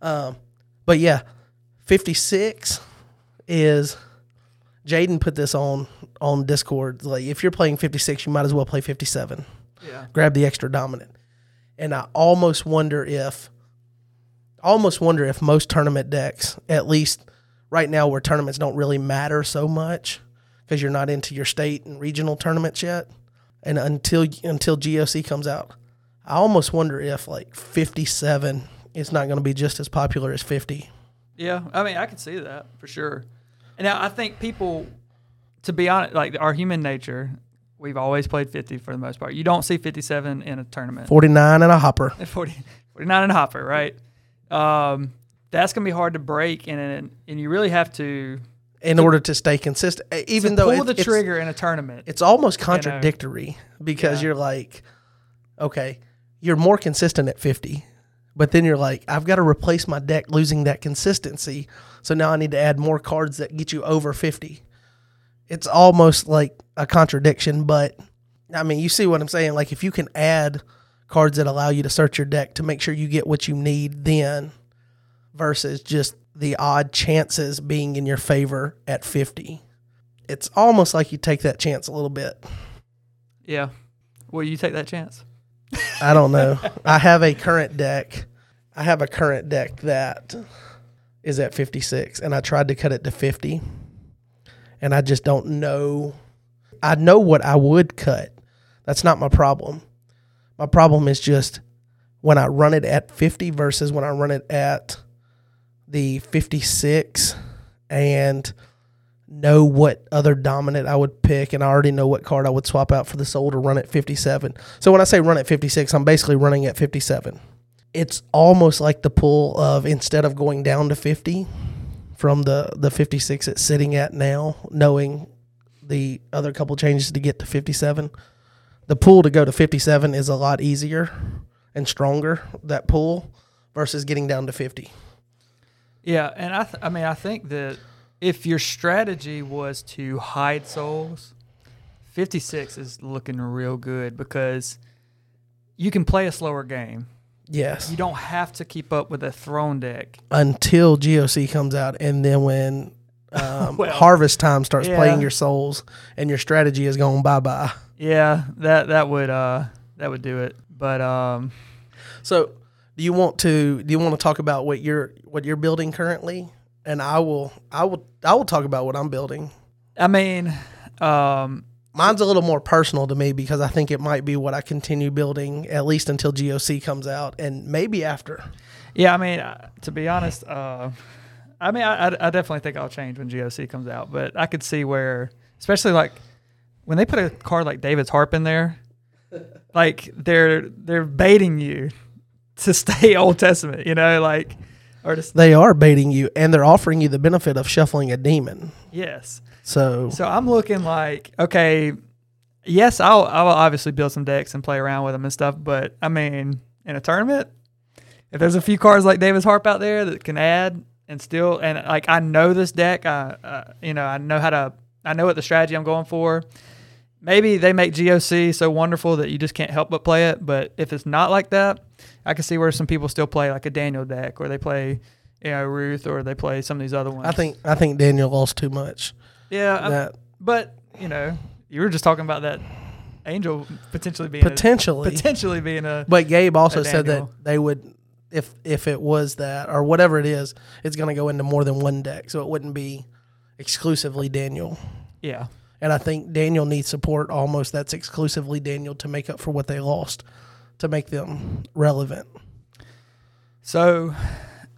Um, but yeah, 56 is Jaden put this on on Discord. Like if you're playing 56, you might as well play 57. yeah, Grab the extra dominant. And I almost wonder if almost wonder if most tournament decks, at least right now where tournaments don't really matter so much because you're not into your state and regional tournaments yet. And until until GOC comes out, I almost wonder if like 57 is not going to be just as popular as 50. yeah. I mean, I can see that for sure. And now I think people, to be honest, like our human nature, we've always played 50 for the most part. You don't see 57 in a tournament. 49 and a hopper. at 40, 49 and a hopper, right? Um, that's gonna be hard to break, and and you really have to in order to stay consistent. Even to though pull it- the trigger in a tournament. it's almost contradictory because Yeah. you're like, okay, you're more consistent at 50, but then you're like, I've got to replace my deck losing that consistency. So now I need to add more cards that get you over 50. It's almost like a contradiction, but I mean, you see what I'm saying? Like, if you can add cards that allow you to search your deck to make sure you get what you need then versus just the odd chances being in your favor at 50 it's almost like you take that chance a little bit. yeah. Will you take that chance? I don't know. I have a current deck. I have a current deck that is at 56 and I tried to cut it to 50 and I just don't know. I know what I would cut. That's not my problem. My problem is just when I run it at 50 versus when I run it at the 56 and know what other dominant I would pick, and I already know what card I would swap out for the soul to run at 57. So when I say run at 56, I'm basically running at 57. It's almost like the pull of instead of going down to 50 from the, the 56 it's sitting at now, knowing the other couple changes to get to 57, the pull to go to 57 is a lot easier and stronger, that pull, versus getting down to 50. Yeah, and I, th- I mean, I think that if your strategy was to hide souls, 56 is looking real good because you can play a slower game. Yes. You don't have to keep up with a throne deck. until GOC comes out, and then when um, Well, harvest time starts yeah. playing your souls, and your strategy is going bye bye. Yeah, that that would uh that would do it. But um So, do you want to do you want to talk about what you're what you're building currently? And I will I will I will talk about what I'm building. I mean, um Mine's a little more personal to me because I think it might be what I continue building at least until GOC comes out, and maybe after. yeah, I mean, uh, to be honest, uh I mean, I, I definitely think I'll change when GOC comes out, but I could see where, especially like when they put a card like David's Harp in there, like they're they're baiting you to stay Old Testament, you know, like or just They are baiting you, and they're offering you the benefit of shuffling a demon. yes. So, So I'm looking like okay, yes, I'll I'll obviously build some decks and play around with them and stuff, but I mean, in a tournament, if there's a few cards like David's Harp out there that can add and still and like I know this deck, I uh, you know I know how to I know what the strategy I'm going for. Maybe they make GOC so wonderful that you just can't help but play it. But if it's not like that, I can see where some people still play like a Daniel deck, or they play, you know, Ruth, or they play some of these other ones. I think I think Daniel lost too much. Yeah, I- but you know, you were just talking about that Angel potentially being potentially. a, potentially being a But Gabe also said that they would, if if it was that or whatever it is, it's going to go into more than one deck, so it wouldn't be exclusively Daniel. yeah. And I think Daniel needs support almost that's exclusively Daniel to make up for what they lost, to make them relevant. So,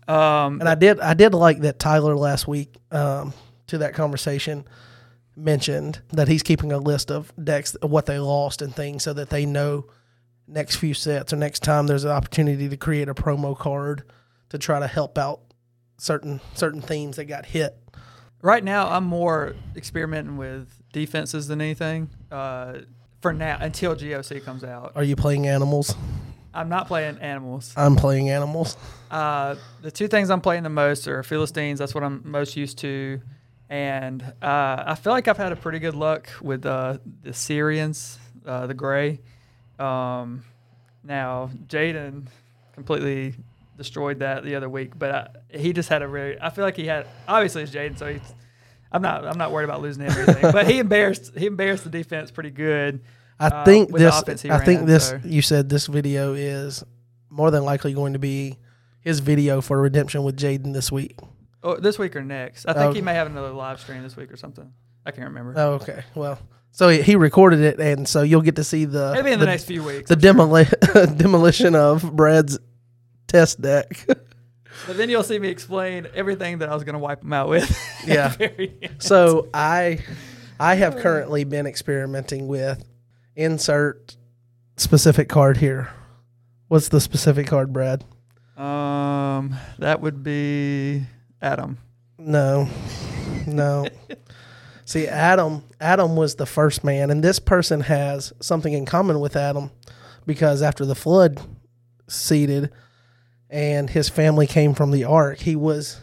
um, And I did I did like that Tyler last week um, to that conversation mentioned that he's keeping a list of decks what they lost and things so that they know next few sets or next time there's an opportunity to create a promo card to try to help out certain certain themes that got hit. right now I'm more experimenting with defenses than anything. Uh, for now, until GOC comes out, Are you playing animals? I'm not playing animals. I'm playing animals. Uh, the two things I'm playing the most are Philistines. That's what I'm most used to, and uh, I feel like I've had a pretty good luck with uh, the Syrians, uh, the Gray. Um, now Jaden completely destroyed that the other week, but I, he just had a very. I feel like he had obviously it's Jaden, so he's. I'm not. I'm not worried about losing everything, but he embarrassed. He embarrassed the defense pretty good. I uh, think this. I think this. so- You said this video is more than likely going to be his video for redemption with Jaden this week. Oh, this week or next? I think Oh. he may have another live stream this week or something. I can't remember. Oh, okay. Well, so he, he recorded it, and so you'll get to see the Maybe in the, next few weeks. the demoli- demolition of Brad's test deck. But then you'll see me explain everything that I was going to wipe him out with. at the Yeah. very end. so I I have currently been experimenting with insert specific card here. What's the specific card, Brad? Um, that would be Adam. No, no. See, Adam. Adam was the first man, and this person has something in common with Adam because after the flood seeded, and his family came from the ark, he was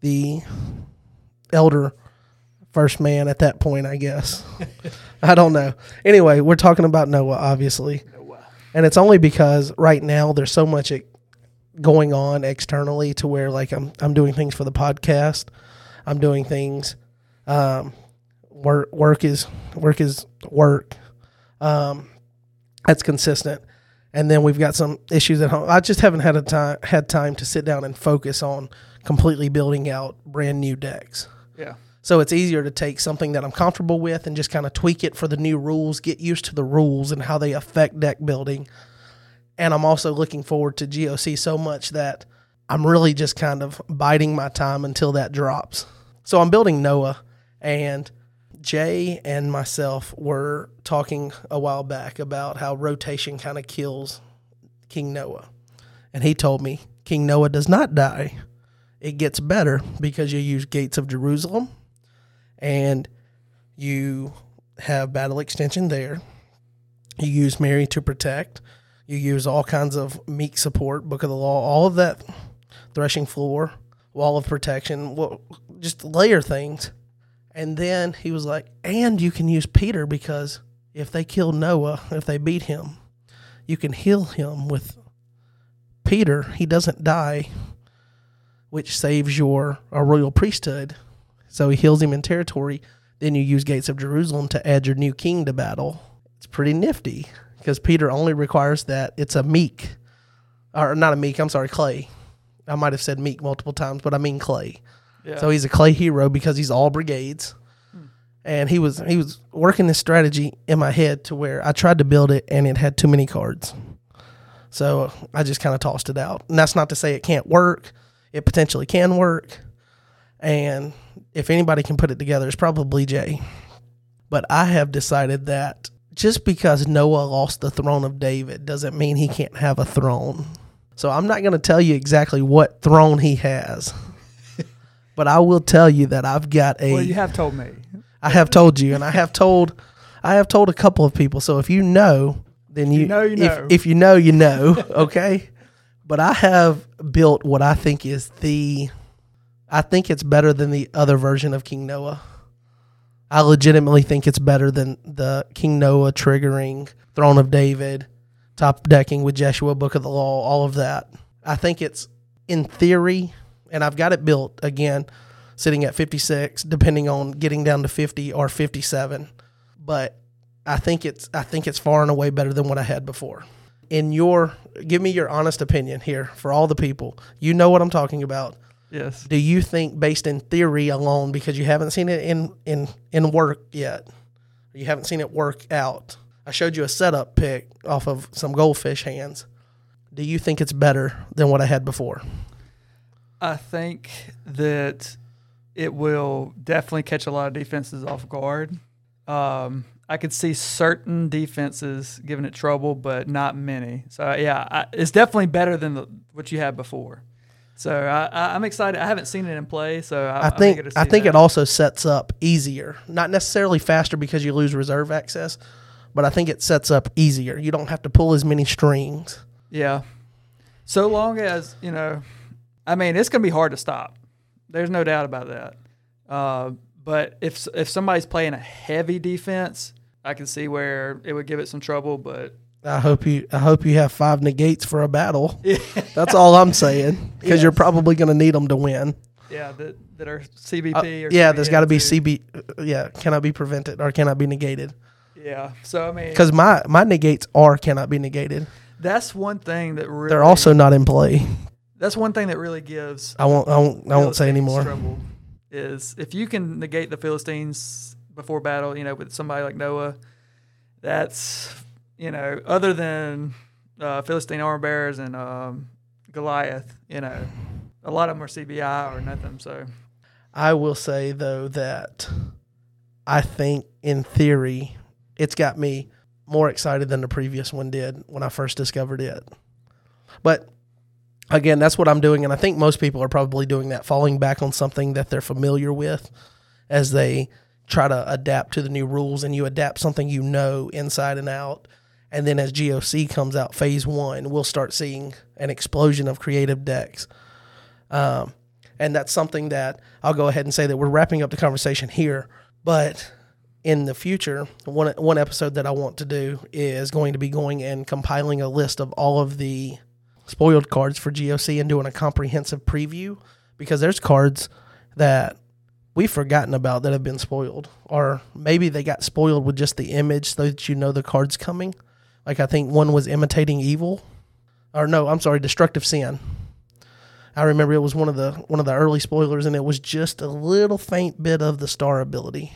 the elder first man at that point. I guess. I don't know. Anyway, we're talking about Noah, obviously, and it's only because right now there's so much going on externally to where like I'm I'm doing things for the podcast. I'm doing things. Um, work work is work is work. Um, that's consistent. And then we've got some issues at home. I just haven't had a time had time to sit down and focus on completely building out brand new decks. Yeah. So it's easier to take something that I'm comfortable with and just kind of tweak it for the new rules, get used to the rules and how they affect deck building. And I'm also looking forward to GOC so much that I'm really just kind of biding my time until that drops. So I'm building Noah, and Jay and myself were talking a while back about how rotation kind of kills King Noah. And he told me King Noah does not die. It gets better because you use Gates of Jerusalem and you have battle extension there. You use Mary to protect. You use all kinds of meek support, Book of the Law, all of that, threshing floor, wall of protection, just layer things. And then he was like, and you can use Peter because if they kill Noah, if they beat him, you can heal him with Peter. He doesn't die, which saves your a royal priesthood. So he heals him in territory. Then you use Gates of Jerusalem to add your new king to battle. It's pretty nifty because Peter only requires that it's a meek, or not a meek. I'm sorry, clay. I might have said meek multiple times, but I mean clay. Yeah. So he's a clay hero because he's all brigades. And he was he was working this strategy in my head to where I tried to build it and it had too many cards. So I just kind of tossed it out. And that's not to say it can't work. It potentially can work. And if anybody can put it together, it's probably Jay. But I have decided that just because Noah lost the throne of David doesn't mean he can't have a throne. So I'm not going to tell you exactly what throne he has. but I will tell you that I've got a well, you have told me. I have told you, and I have told, I have told a couple of people. So if you know, then you, know, you if, know. If you know, you know. Okay, but I have built what I think is the, I think it's better than the other version of King Noah. I legitimately think it's better than the King Noah triggering Throne of David, top decking with Jeshua, Book of the Law, all of that. I think it's in theory, and I've got it built again, sitting at 56, depending on getting down to 50 or 57. But I think it's I think it's far and away better than what I had before. In your give me your honest opinion here for all the people. You know what I'm talking about. Yes. Do you think based in theory alone because you haven't seen it in in in work yet. You haven't seen it work out. I showed you a setup pick off of some goldfish hands. Do you think it's better than what I had before? I think that it will definitely catch a lot of defenses off guard. Um, I could see certain defenses giving it trouble, but not many. So yeah, I, it's definitely better than the, what you had before. So I, I'm excited. I haven't seen it in play, so I, I think I think that. it also sets up easier, not necessarily faster because you lose reserve access, but I think it sets up easier. You don't have to pull as many strings. Yeah. So long as, you know, I mean, it's going to be hard to stop. There's no doubt about that. Uh, but if if somebody's playing a heavy defense, I can see where it would give it some trouble. But I hope you I hope you have five negates for a battle. That's all I'm saying because you're probably going to need them to win. yeah, that, that are CBP Uh, or yeah, there's got to be CB. uh, Yeah, cannot be prevented or cannot be negated. Yeah. So I mean, Because my my negates are cannot be negated. that's one thing that really They're also not in play. that's one thing that really gives I won't I won't I won't say anymore. Trouble is if you can negate the Philistines before battle, you know, with somebody like Noah, that's you know, other than uh, Philistine armor bearers and um, Goliath, you know, a lot of them are CBI or nothing. So I will say though that I think in theory it's got me more excited than the previous one did when I first discovered it. But again, that's what I'm doing and I think most people are probably doing that falling back on something that they're familiar with as they try to adapt to the new rules and you adapt something you know inside and out. And then as GOC comes out phase 1, we'll start seeing an explosion of creative decks. Um, and that's something that I'll go ahead and say that we're wrapping up the conversation here. But in the future, one one episode that I want to do is going to be going and compiling a list of all of the spoiled cards for GOC and doing a comprehensive preview because there's cards that we've forgotten about that have been spoiled, or maybe they got spoiled with just the image so that you know the card's coming. Like I think one was imitating evil, or no, I'm sorry, destructive sin. I remember it was one of the one of the early spoilers, and it was just a little faint bit of the star ability.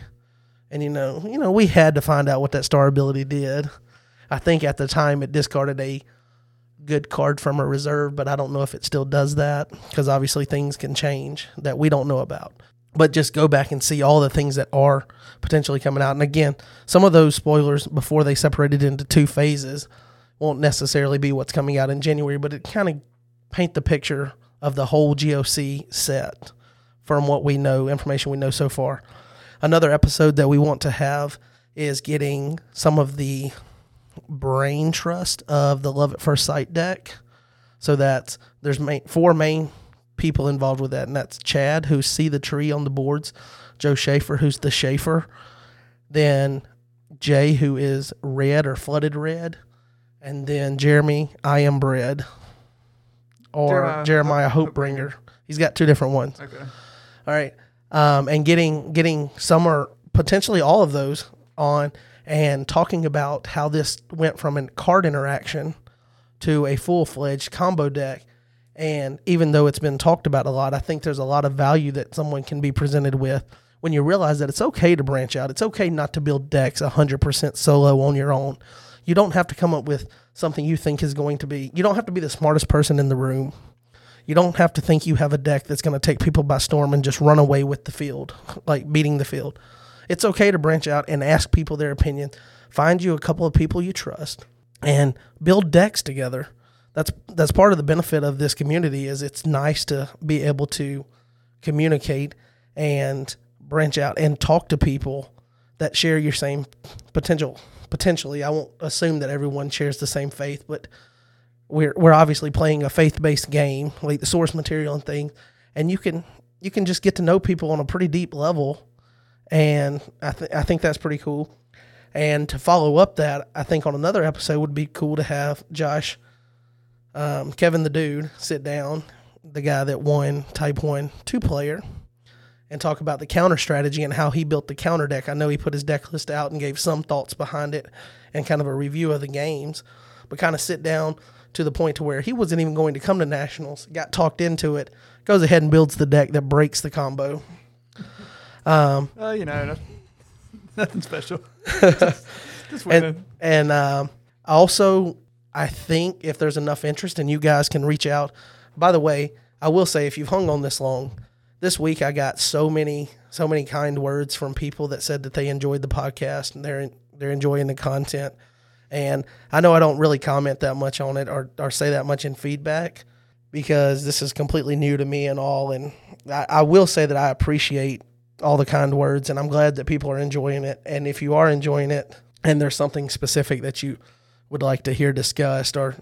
And you know, you know, we had to find out what that star ability did. I think at the time it discarded a good card from a reserve, but I don't know if it still does that because obviously things can change that we don't know about. But just go back and see all the things that are potentially coming out. And again, some of those spoilers before they separated into two phases won't necessarily be what's coming out in January, but it kind of paint the picture of the whole GOC set from what we know, information we know so far. Another episode that we want to have is getting some of the brain trust of the Love at First Sight deck. So that there's main, four main people involved with that, and that's Chad, who See the Tree on the boards, Joe Schaefer, who's the Schaefer, then Jay, who is Red or Flooded Red, and then Jeremy, I Am Bread, or Jeremiah Jeremiah Hope- Hopebringer. He's got two different ones. okay. All right. Um, and getting getting some or potentially all of those on and talking about how this went from a card interaction to a full fledged combo deck. And even though it's been talked about a lot, I think there's a lot of value that someone can be presented with when you realize that it's okay to branch out. It's okay not to build decks 100% solo on your own. You don't have to come up with something you think is going to be, you don't have to be the smartest person in the room. You don't have to think you have a deck that's going to take people by storm and just run away with the field, like beating the field. It's okay to branch out and ask people their opinion. Find you a couple of people you trust and build decks together. That's that's part of the benefit of this community is it's nice to be able to communicate and branch out and talk to people that share your same potential potentially. I won't assume that everyone shares the same faith, but we're we're obviously playing a faith based game, like the source material and things, and you can you can just get to know people on a pretty deep level, and I th- I think that's pretty cool. And to follow up that, I think on another episode would be cool to have Josh, um, Kevin the Dude, sit down, the guy that won Type One two player, and talk about the counter strategy and how he built the counter deck. I know he put his deck list out and gave some thoughts behind it and kind of a review of the games, but kind of sit down to the point to where he wasn't even going to come to nationals, got talked into it, goes ahead and builds the deck that breaks the combo. Um, Uh, you know, nothing special. Just and and um, also I think if there's enough interest and you guys can reach out. By the way, I will say if you've hung on this long, this week I got so many so many kind words from people that said that they enjoyed the podcast and they're they're enjoying the content. And I know I don't really comment that much on it or, or say that much in feedback because this is completely new to me and all. And I, I will say that I appreciate all the kind words and I'm glad that people are enjoying it. And if you are enjoying it and there's something specific that you would like to hear discussed or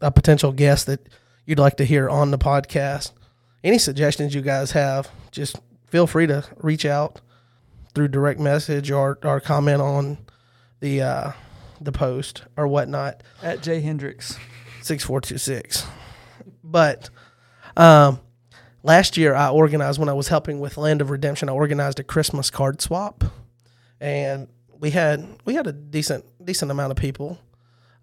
a potential guest that you'd like to hear on the podcast, any suggestions you guys have, just feel free to reach out through direct message or, or comment on the uh, the post or whatnot. At Jay Hendricks. six four two six. But um, last year I organized when I was helping with Land of Redemption. I organized a Christmas card swap, and we had we had a decent decent amount of people.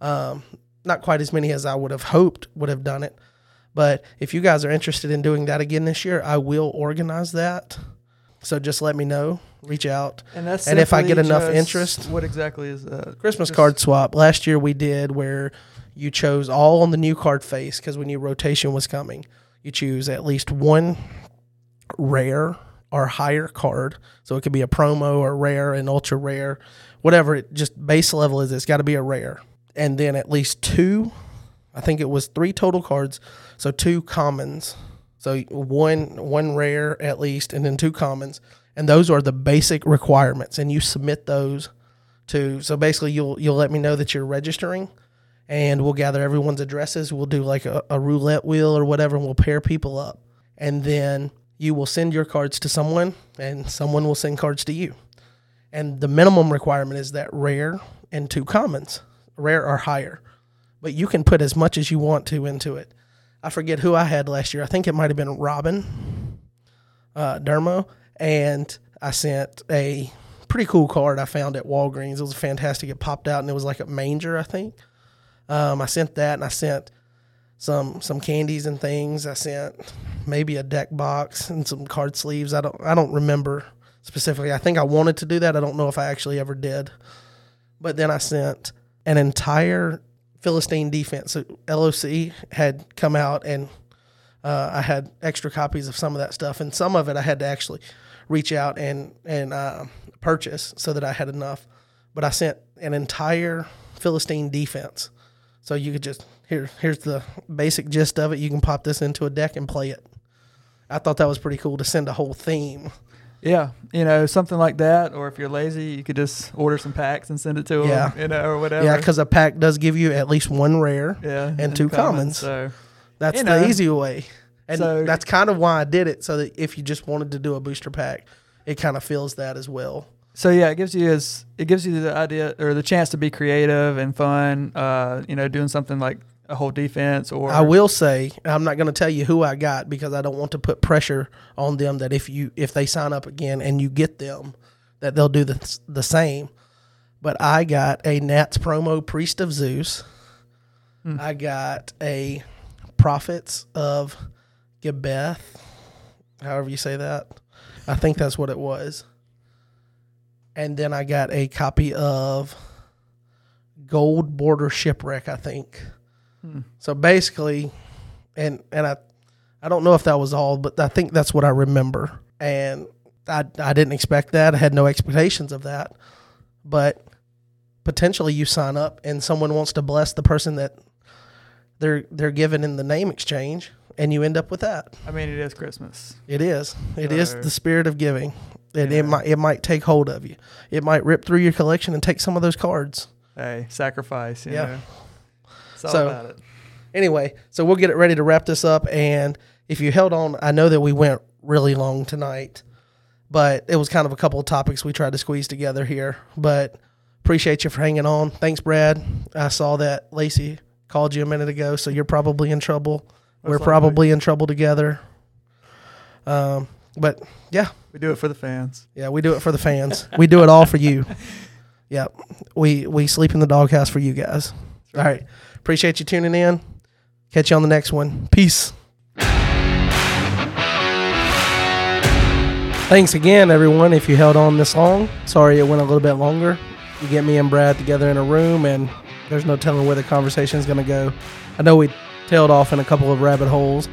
Um, not quite as many as I would have hoped would have done it, but if you guys are interested in doing that again this year, I will organize that. So just let me know. Reach out. And that's And if I get enough interest- What exactly is that? Christmas Just- card swap. Last year we did where you chose all on the new card face because we knew rotation was coming. You choose at least one rare or higher card. So it could be a promo or rare and ultra rare, whatever it just base level is. It's got to be a rare. And then at least two, I think it was three total cards. So two commons. So one one rare at least, and then two commons. And those are the basic requirements. And you submit those to so basically you'll you'll let me know that you're registering and we'll gather everyone's addresses we'll do like a, a roulette wheel or whatever and we'll pair people up and then you will send your cards to someone and someone will send cards to you and the minimum requirement is that rare and two commons rare or higher but you can put as much as you want to into it i forget who i had last year i think it might have been robin uh, Dermo, and I sent a pretty cool card I found at Walgreens. It was fantastic. It popped out and it was like a manger, I think. Um, I sent that and I sent some some candies and things. I sent maybe a deck box and some card sleeves. I don't I don't remember specifically. I think I wanted to do that. I don't know if I actually ever did. But then I sent an entire Philistine defense. So LOC had come out and uh, I had extra copies of some of that stuff, and some of it I had to actually reach out and and uh, purchase so that I had enough. But I sent an entire Philistine defense, so you could just here here's the basic gist of it. You can pop this into a deck and play it. I thought that was pretty cool to send a whole theme. Yeah, you know, something like that. Or if you're lazy, you could just order some packs and send it to them. Yeah. You know, or whatever. Yeah, because a pack does give you at least one rare. yeah, and two commons. So That's You the know. easy way. And So- that's kind of why I did it, so that if you just wanted to do a booster pack, it kind of fills that as well. So yeah, it gives you as it gives you the idea or the chance to be creative and fun. Uh, you know, doing something like a whole defense or I will say I'm not going to tell you who I got because I don't want to put pressure on them that if you if they sign up again and you get them that they'll do the the same. But I got a Nats promo Priest of Zeus. Hmm. I got a Prophets of Gebeth, however you say that. I think that's what it was. And then I got a copy of Gold Border Shipwreck, I think. So basically, and and I I don't know if that was all, but I think that's what I remember. And I I didn't expect that. I had no expectations of that. But potentially you sign up and someone wants to bless the person that they're they're given in the name exchange and you end up with that. I mean, it is Christmas. It is. It is So- the spirit of giving. And Yeah. it might it might take hold of you. It might rip through your collection and take some of those cards. Hey, sacrifice. You Yeah. know. It's all So- about it. anyway, so we'll get it ready to wrap this up. And if you held on, I know that we went really long tonight, but it was kind of a couple of topics we tried to squeeze together here. But appreciate you for hanging on. Thanks, Brad. I saw that Lacey called you a minute ago, so you're probably in trouble. We're likely. probably in trouble together. Um, But yeah, We do it for the fans. yeah, we do it for the fans. we do it all for you. Yep. We we sleep in the doghouse for you guys. All right. Appreciate you tuning in. Catch you on the next one. Peace. Thanks again, everyone, if you held on this long. Sorry it went a little bit longer. You get me and Brad together in a room, and there's no telling where the conversation is going to go. I know we tailed off in a couple of rabbit holes,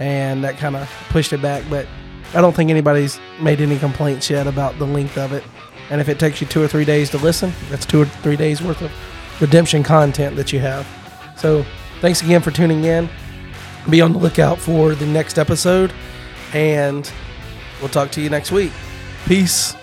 and that kind of pushed it back, but I don't think anybody's made any complaints yet about the length of it. And if it takes you two or three days to listen, that's two or three days worth of redemption content that you have. So thanks again for tuning in. Be on the lookout for the next episode, and we'll talk to you next week. Peace.